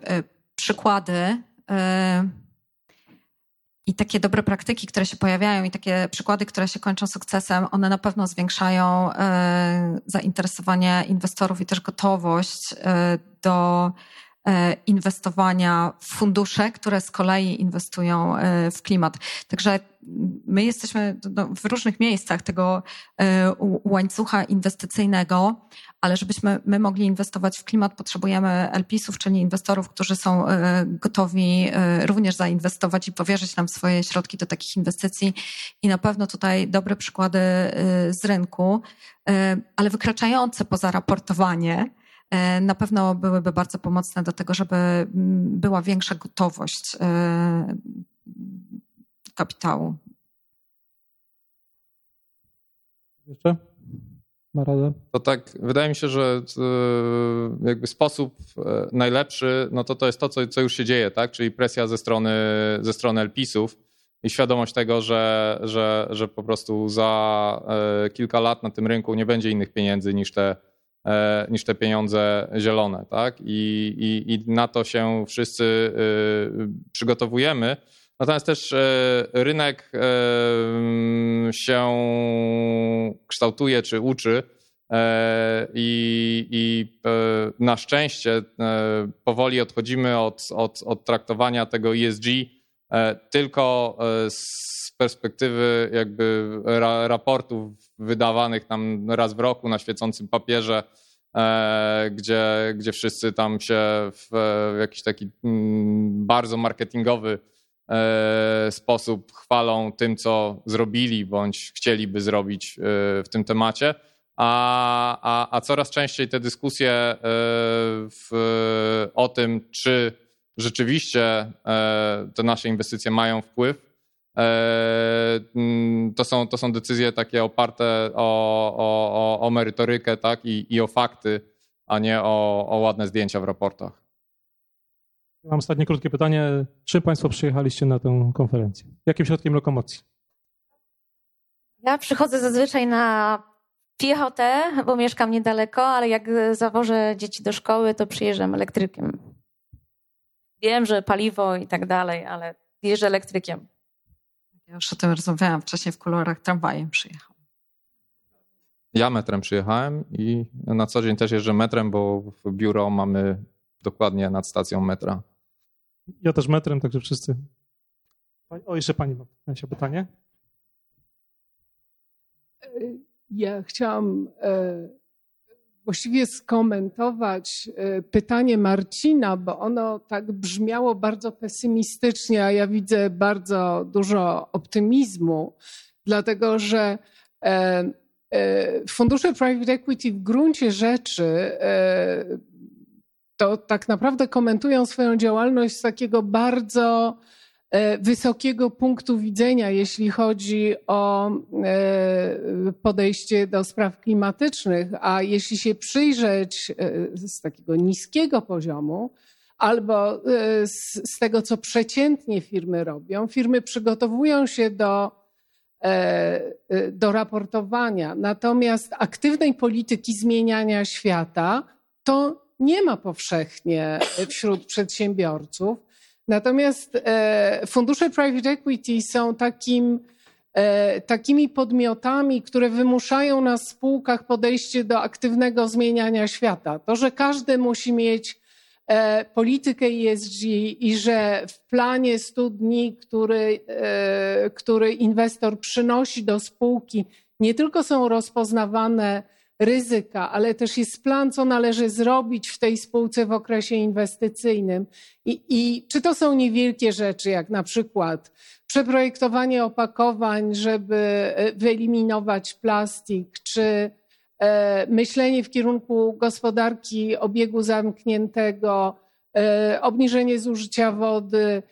przykłady y, i takie dobre praktyki, które się pojawiają, i takie przykłady, które się kończą sukcesem, one na pewno zwiększają zainteresowanie inwestorów i też gotowość do E, inwestowania w fundusze, które z kolei inwestują e, w klimat. Także my jesteśmy no, w różnych miejscach tego e, łańcucha inwestycyjnego, ale żebyśmy my mogli inwestować w klimat, potrzebujemy LPIS-ów, czyli inwestorów, którzy są gotowi również zainwestować i powierzyć nam swoje środki do takich inwestycji. I na pewno tutaj dobre przykłady z rynku, ale wykraczające poza raportowanie E, na pewno byłyby bardzo pomocne do tego, żeby mm, była większa gotowość e, kapitału. Jeszcze? Ma radę? To tak, wydaje mi się, że e, jakby sposób najlepszy, no to to jest to, co, co już się dzieje, tak? Czyli presja ze strony, ze strony LPIS-ów i świadomość tego, że, że, że po prostu za kilka lat na tym rynku nie będzie innych pieniędzy niż te E, niż te pieniądze zielone, tak? I, i, i na to się wszyscy y, przygotowujemy. Natomiast też e, rynek e, się kształtuje czy uczy I, i na szczęście powoli odchodzimy od, od, od traktowania tego ESG tylko z perspektywy jakby raportów wydawanych tam raz w roku na świecącym papierze, e, gdzie, gdzie wszyscy tam się w, jakiś taki mm, bardzo marketingowy e, sposób chwalą tym, co zrobili bądź chcieliby zrobić e, w tym temacie. A, a, a coraz częściej te dyskusje w, o tym, czy rzeczywiście te nasze inwestycje mają wpływ to są, to są decyzje takie oparte o, o, o merytorykę tak? I, i o fakty, a nie o, o ładne zdjęcia w raportach. Mam ostatnie krótkie pytanie. Czy Państwo przyjechaliście na tę konferencję? Jakim środkiem lokomocji? Ja przychodzę zazwyczaj na piechotę, bo mieszkam niedaleko, ale jak zawożę dzieci do szkoły, to przyjeżdżam elektrykiem. Wiem, że paliwo i tak dalej, ale jeżdżę elektrykiem. Ja już o tym rozmawiałam wcześniej w kolorach, tramwajem przyjechał. Ja metrem przyjechałem i na co dzień też jeżdżę metrem, bo w biuro mamy dokładnie nad stacją metra. Ja też metrem, także wszyscy. O, jeszcze pani ma się pytanie? Ja chciałam e, właściwie skomentować e, pytanie Marcina, bo ono tak brzmiało bardzo pesymistycznie, a ja widzę bardzo dużo optymizmu, dlatego że e, e, fundusze private equity w gruncie rzeczy to tak naprawdę komentują swoją działalność z takiego bardzo wysokiego punktu widzenia, jeśli chodzi o e, podejście do spraw klimatycznych, a jeśli się przyjrzeć e, z takiego niskiego poziomu, albo z, z tego, co przeciętnie firmy robią, firmy przygotowują się do, do raportowania. Natomiast aktywnej polityki zmieniania świata to nie ma powszechnie wśród przedsiębiorców. Natomiast e, fundusze private equity są takim, e, takimi podmiotami, które wymuszają na spółkach podejście do aktywnego zmieniania świata. To, że każdy musi mieć e, politykę ESG i że w planie 100 dni, który, który inwestor przynosi do spółki, nie tylko są rozpoznawane ryzyka, ale też jest plan, co należy zrobić w tej spółce w okresie inwestycyjnym. I, I, czy to są niewielkie rzeczy, jak na przykład przeprojektowanie opakowań, żeby e, wyeliminować plastik, czy e, myślenie w kierunku gospodarki obiegu zamkniętego, e, obniżenie zużycia wody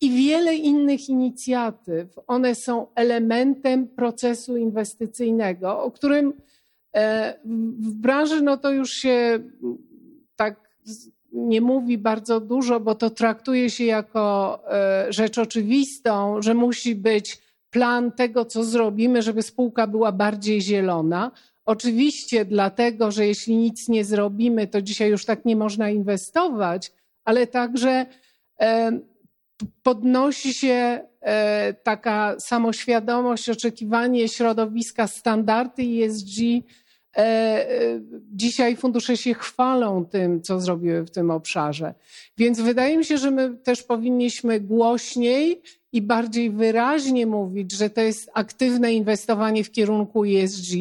i wiele innych inicjatyw. One są elementem procesu inwestycyjnego, o którym w branży no to już się tak nie mówi bardzo dużo, bo to traktuje się jako e, rzecz oczywistą, że musi być plan tego, co zrobimy, żeby spółka była bardziej zielona. Oczywiście dlatego, że jeśli nic nie zrobimy, to dzisiaj już tak nie można inwestować, ale także e, podnosi się E, taka samoświadomość, oczekiwanie środowiska, standardy ESG. E, e, dzisiaj fundusze się chwalą tym, co zrobiły w tym obszarze. Więc wydaje mi się, że my też powinniśmy głośniej i bardziej wyraźnie mówić, że to jest aktywne inwestowanie w kierunku ESG.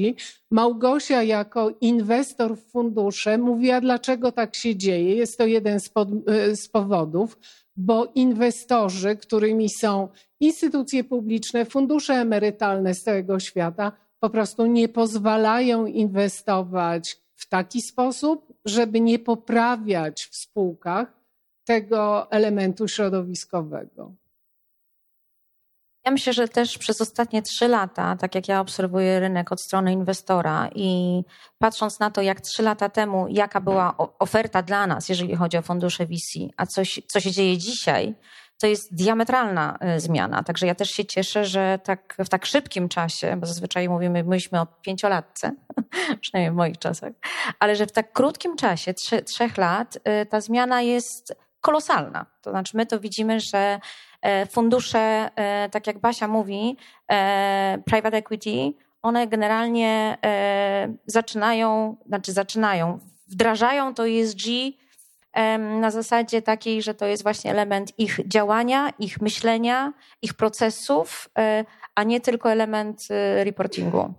Małgosia jako inwestor w fundusze mówiła, dlaczego tak się dzieje. Jest to jeden z, pod, z powodów bo inwestorzy, którymi są instytucje publiczne, fundusze emerytalne z całego świata, po prostu nie pozwalają inwestować w taki sposób, żeby nie poprawiać w spółkach tego elementu środowiskowego. Ja myślę, że też przez ostatnie trzy lata, tak jak ja obserwuję rynek od strony inwestora i patrząc na to, jak trzy lata temu, jaka była oferta dla nas, jeżeli chodzi o fundusze VC, a coś, co się dzieje dzisiaj, to jest diametralna y, zmiana. Także ja też się cieszę, że tak, w tak szybkim czasie, bo zazwyczaj mówimy, myśmy o pięciolatce, przynajmniej w moich czasach, ale że w tak krótkim czasie, trzy, trzech lat, y, ta zmiana jest kolosalna. To znaczy, my to widzimy, że E, fundusze, e, tak jak Basia mówi, e, private equity, one generalnie e, zaczynają, znaczy zaczynają, wdrażają to ESG na zasadzie takiej, że to jest właśnie element ich działania, ich myślenia, ich procesów, e, a nie tylko element e, reportingu.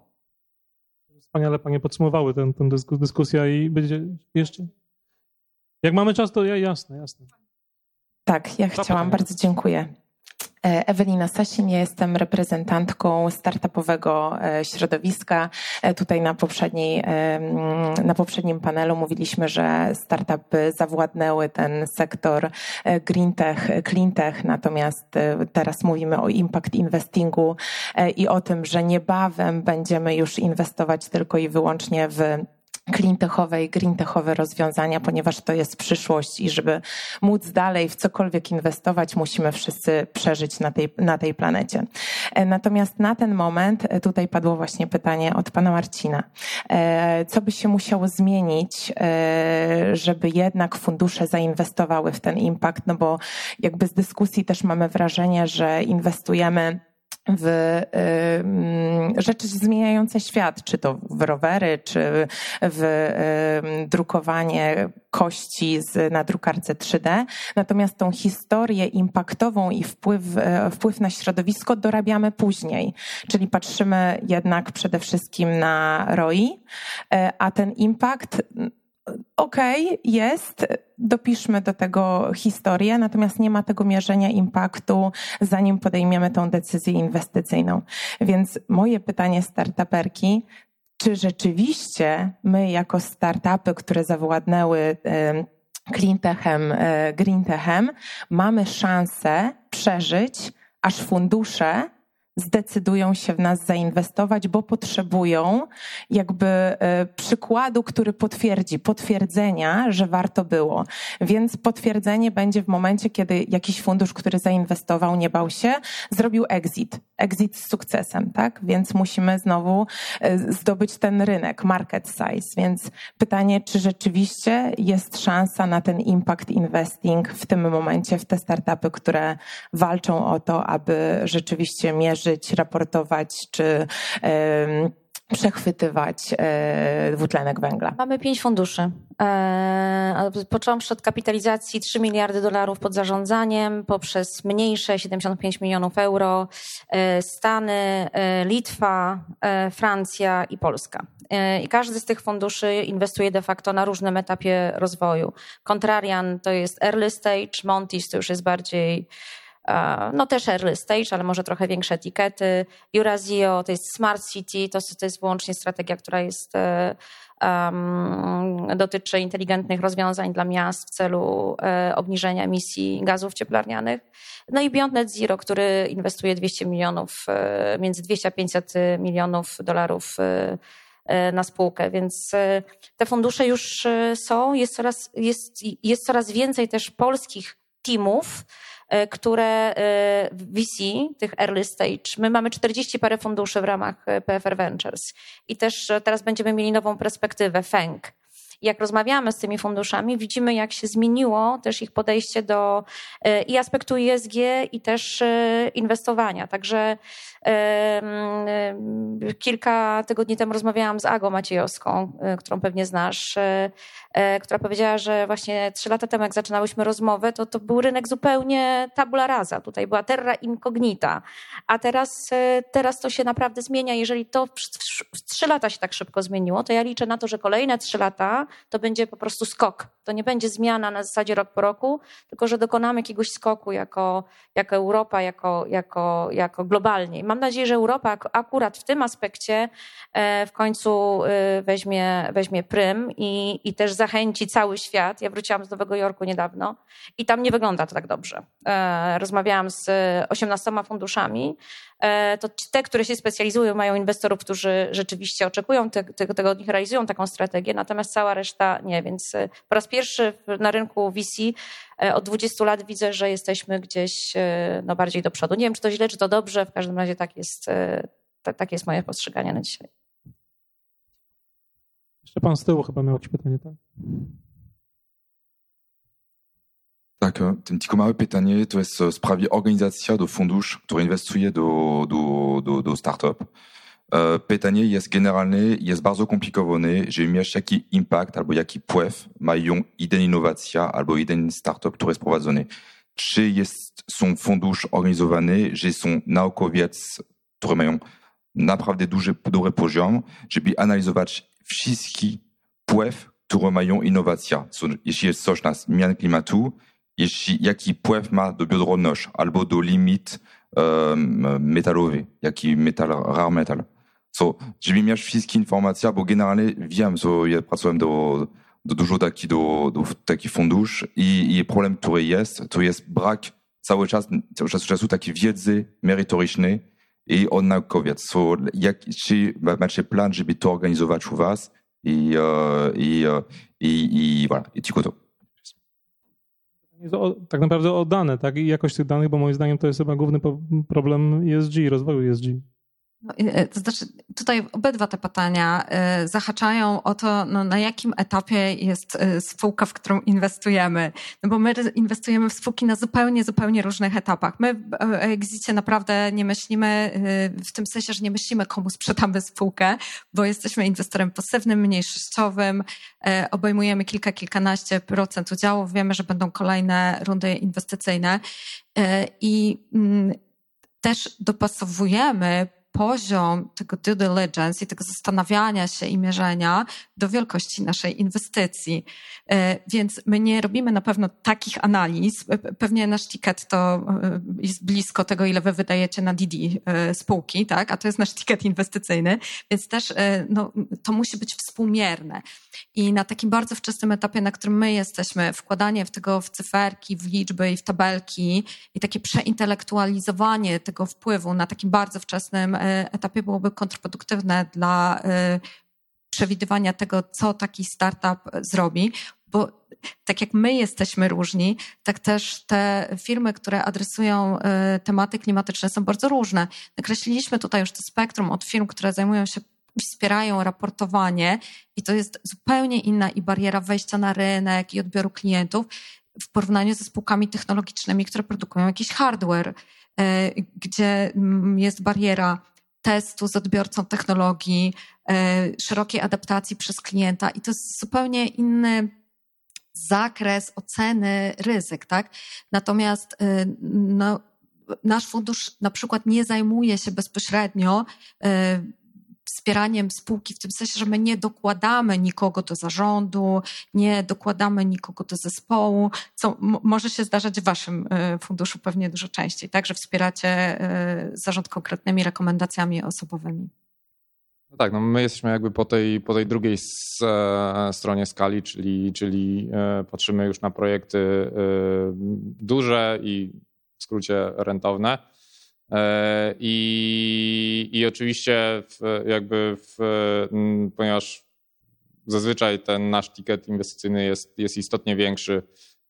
Wspaniale Panie podsumowały tę, tę dyskusję i będzie jeszcze. Jak mamy czas, to ja, jasne, jasne. Tak, ja chciałam, bardzo dziękuję. E, Ewelina Sasin, ja jestem reprezentantką startupowego e, środowiska. E, tutaj na, poprzedniej, na poprzednim panelu mówiliśmy, że startupy zawładnęły ten sektor green tech, clean tech, natomiast teraz mówimy o impact investingu i o tym, że niebawem będziemy już inwestować tylko i wyłącznie w cleantechowe i greentechowe rozwiązania, ponieważ to jest przyszłość i żeby móc dalej w cokolwiek inwestować, musimy wszyscy przeżyć na tej, na tej planecie. E, natomiast na ten moment, e, tutaj padło właśnie pytanie od pana Marcina, e, co by się musiało zmienić, żeby jednak fundusze zainwestowały w ten impact, no bo jakby z dyskusji też mamy wrażenie, że inwestujemy w rzeczy zmieniające świat, czy to w rowery, czy w drukowanie kości z, na drukarce 3D. Natomiast tą historię impaktową i wpływ, y, wpływ na środowisko dorabiamy później. Czyli patrzymy jednak przede wszystkim na ROI, a ten impact okej, okay, jest, dopiszmy do tego historię, natomiast nie ma tego mierzenia impaktu, zanim podejmiemy tą decyzję inwestycyjną. Więc moje pytanie startuperki, czy rzeczywiście my jako startupy, które zawładnęły cleantechem, e, greentechem, mamy szansę przeżyć, aż fundusze zdecydują się w nas zainwestować, bo potrzebują jakby e, przykładu, który potwierdzi, potwierdzenia, że warto było. Więc potwierdzenie będzie w momencie, kiedy jakiś fundusz, który zainwestował, nie bał się, zrobił exit. Exit z sukcesem, tak? Więc musimy znowu e, zdobyć ten rynek, market size. Więc pytanie, czy rzeczywiście jest szansa na ten impact investing w tym momencie, w te startupy, które walczą o to, aby rzeczywiście mierzyć mierzyć, raportować czy przechwytywać e, dwutlenek węgla. Mamy pięć funduszy. E, począwszy od kapitalizacji 3 miliardy dolarów pod zarządzaniem, poprzez mniejsze 75 milionów euro, e, Stany, Litwa, Francja i Polska. I każdy z tych funduszy inwestuje de facto na różnym etapie rozwoju. Contrarian to jest early stage, Montis to już jest bardziej no też early stage, ale może trochę większe etykiety. Eurazio to jest smart city, to, to jest wyłącznie strategia, która jest um, dotyczy inteligentnych rozwiązań dla miast w celu um, obniżenia emisji gazów cieplarnianych. No i Beyond Net Zero, który inwestuje 200 milionów, między 200 a 500 milionów dolarów na spółkę, więc te fundusze już są, jest coraz, jest, jest coraz więcej też polskich teamów, E, które e, VC, tych early stage, my mamy 40 parę funduszy w ramach e, PFR Ventures i też teraz będziemy mieli nową perspektywę, FENG. Jak rozmawiamy z tymi funduszami, widzimy, jak się zmieniło też ich podejście do i aspektu ESG, i też inwestowania. Także kilka tygodni temu rozmawiałam z Agą Maciejowską, którą pewnie znasz, E, która powiedziała, że właśnie trzy lata temu, jak zaczynałyśmy rozmowę, to, to był rynek zupełnie tabula rasa. Tutaj była terra incognita. A teraz, e, teraz to się naprawdę zmienia. Jeżeli to w trzy lata się tak szybko zmieniło, to ja liczę na to, że kolejne trzy lata to będzie po prostu skok. To nie będzie zmiana na zasadzie rok po roku, tylko że dokonamy jakiegoś skoku jako, jako Europa, jako, jako, jako globalnie. Mam nadzieję, że Europa akurat w tym aspekcie e, w końcu weźmie, weźmie prym i, i też zachęci cały świat. Ja wróciłam z Nowego Jorku niedawno i tam nie wygląda to tak dobrze. E, rozmawiałam z 18 funduszami. E, to te, które się specjalizują, mają inwestorów, którzy rzeczywiście oczekują te, te, tego od nich, realizują taką strategię, natomiast cała reszta nie. Więc e, po raz pierwszy na rynku VC od 20 lat widzę, że jesteśmy gdzieś no, bardziej do przodu. Nie wiem, czy to źle, czy to dobrze. W każdym razie tak jest, tak jest moje postrzeganie na dzisiaj. Jeszcze pan z tyłu chyba miał jakieś pytanie, tak? Tak, ten tylko małe pytanie to jest w sprawie organizacja do fundusz, który inwestuje do, do, do, do startup. Pytanie jest generalnie, jest bardzo komplikowane, mieć jaki impact albo jaki wpływ mają jeden innowacja albo jeden startup, który jest prowadzony. Czy jest, są fundusze organizowane, że są naukowiec, które mają naprawdę duży, dobry poziom, żeby analizować wszystkie wpływ, które mają innowacja. So, jeśli jest coś na klimatu, jeśli, jaki wpływ ma do biodroność albo do limit um, metalowy, jaki metal, rare metal. So, mieć wszystkie informacje, so ja i problem, który jest, to jest brak cały czas, cały czas czasu takiej wiedzy merytorycznej. So, jak, plan, żeby to organizować voilà. Tak naprawdę o dane, tak? I jakość tych danych, bo moim zdaniem to jest chyba główny problem ESG, rozwoju ESG. No, e, to znaczy, tutaj obydwa te pytania e, zahaczają o to, no, na jakim etapie jest e, spółka, w którą inwestujemy. No bo my inwestujemy w spółki na zupełnie, zupełnie różnych etapach. My w Exicie naprawdę nie myślimy, w tym sensie, że nie myślimy, komu sprzedamy spółkę, bo jesteśmy inwestorem pasywnym, mniejszościowym, obejmujemy kilka, kilkanaście procent udziałów, wiemy, że będą kolejne rundy inwestycyjne i mm, też dopasowujemy poziom tego due diligence i tego zastanawiania się i mierzenia do wielkości naszej inwestycji. E, więc my nie robimy na pewno takich analiz. Pewnie nasz ticket to e, jest blisko tego, ile wy wydajecie na DD e, spółki, tak? A to jest nasz ticket inwestycyjny, więc też no, to musi być współmierne. I na takim bardzo wczesnym etapie, na którym my jesteśmy, wkładanie w tego w cyferki, w liczby i w tabelki i takie przeintelektualizowanie tego wpływu na takim bardzo wczesnym etapie byłoby kontrproduktywne dla przewidywania tego, co taki startup zrobi, bo tak jak my jesteśmy różni, tak też te firmy, które adresują y, tematy klimatyczne są bardzo różne. Nakreśliliśmy tutaj już to spektrum od firm, które zajmują się wspierają raportowanie i to jest zupełnie inna i bariera wejścia na rynek i odbioru klientów w porównaniu ze spółkami technologicznymi, które produkują jakiś hardware, y, gdzie mm, jest bariera testu z odbiorcą technologii, e, szerokiej adaptacji przez klienta i to jest zupełnie inny zakres oceny ryzyk, tak? Natomiast e, no, nasz fundusz na przykład nie zajmuje się bezpośrednio e, wspieraniem spółki w tym sensie, że my nie dokładamy nikogo do zarządu, nie dokładamy nikogo do zespołu, co może się zdarzać w waszym e, funduszu pewnie dużo częściej, tak, że wspieracie e, zarząd konkretnymi rekomendacjami osobowymi. No tak, no my jesteśmy jakby po tej, po tej drugiej e, stronie skali, czyli, czyli patrzymy już na projekty duże i w skrócie rentowne E, I, i oczywiście w, jakby w, ponieważ zazwyczaj ten nasz ticket inwestycyjny jest, jest istotnie większy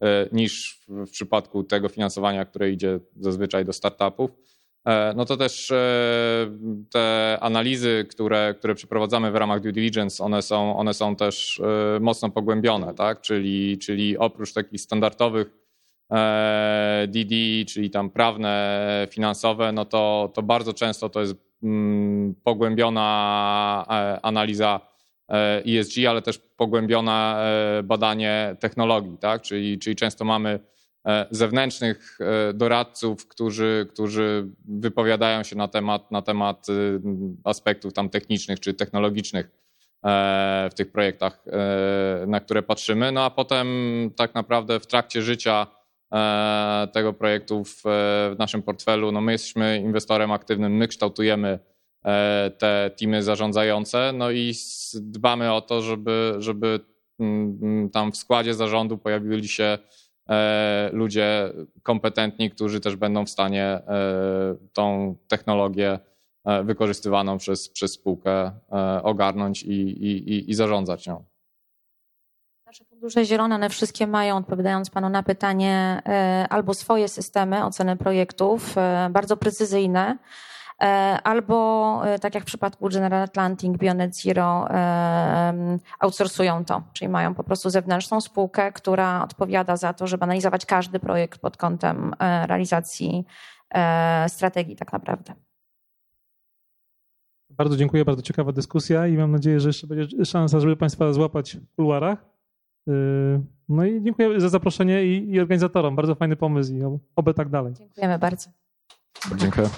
e, niż w, w przypadku tego finansowania, które idzie zazwyczaj do startupów, e, no to też te analizy, które, które przeprowadzamy w ramach due diligence, one są, one są też mocno pogłębione, tak? czyli, czyli oprócz takich standardowych DD, e, czyli tam prawne, finansowe, no to, to bardzo często to jest mm, pogłębiona e, analiza ESG, ale też pogłębione badanie technologii, tak? czyli, czyli często mamy e, zewnętrznych doradców, którzy, którzy wypowiadają się na temat, na temat aspektów tam technicznych czy technologicznych w tych projektach, na które patrzymy. No a potem tak naprawdę w trakcie życia E, tego projektu w, w naszym portfelu. No my jesteśmy inwestorem aktywnym, my kształtujemy e, te teamy zarządzające, no i dbamy o to, żeby, żeby mm, tam w składzie zarządu pojawili się e, ludzie kompetentni, którzy też będą w stanie tą technologię wykorzystywaną przez, przez spółkę ogarnąć i, i, i zarządzać nią. Fundusze zielone, one wszystkie mają, odpowiadając Panu na pytanie, e, albo swoje systemy oceny projektów, e, bardzo precyzyjne, e, albo tak jak w przypadku General Atlantic, Bionet Zero, outsourcują to, czyli mają po prostu zewnętrzną spółkę, która odpowiada za to, żeby analizować każdy projekt pod kątem realizacji strategii tak naprawdę. Bardzo dziękuję, bardzo ciekawa dyskusja i mam nadzieję, że jeszcze będzie szansa, żeby Państwa złapać w kuluarach. Yy, no i dziękuję za zaproszenie i, i organizatorom. Bardzo fajny pomysł i oby tak dalej. Dziękujemy bardzo. Dziękuję.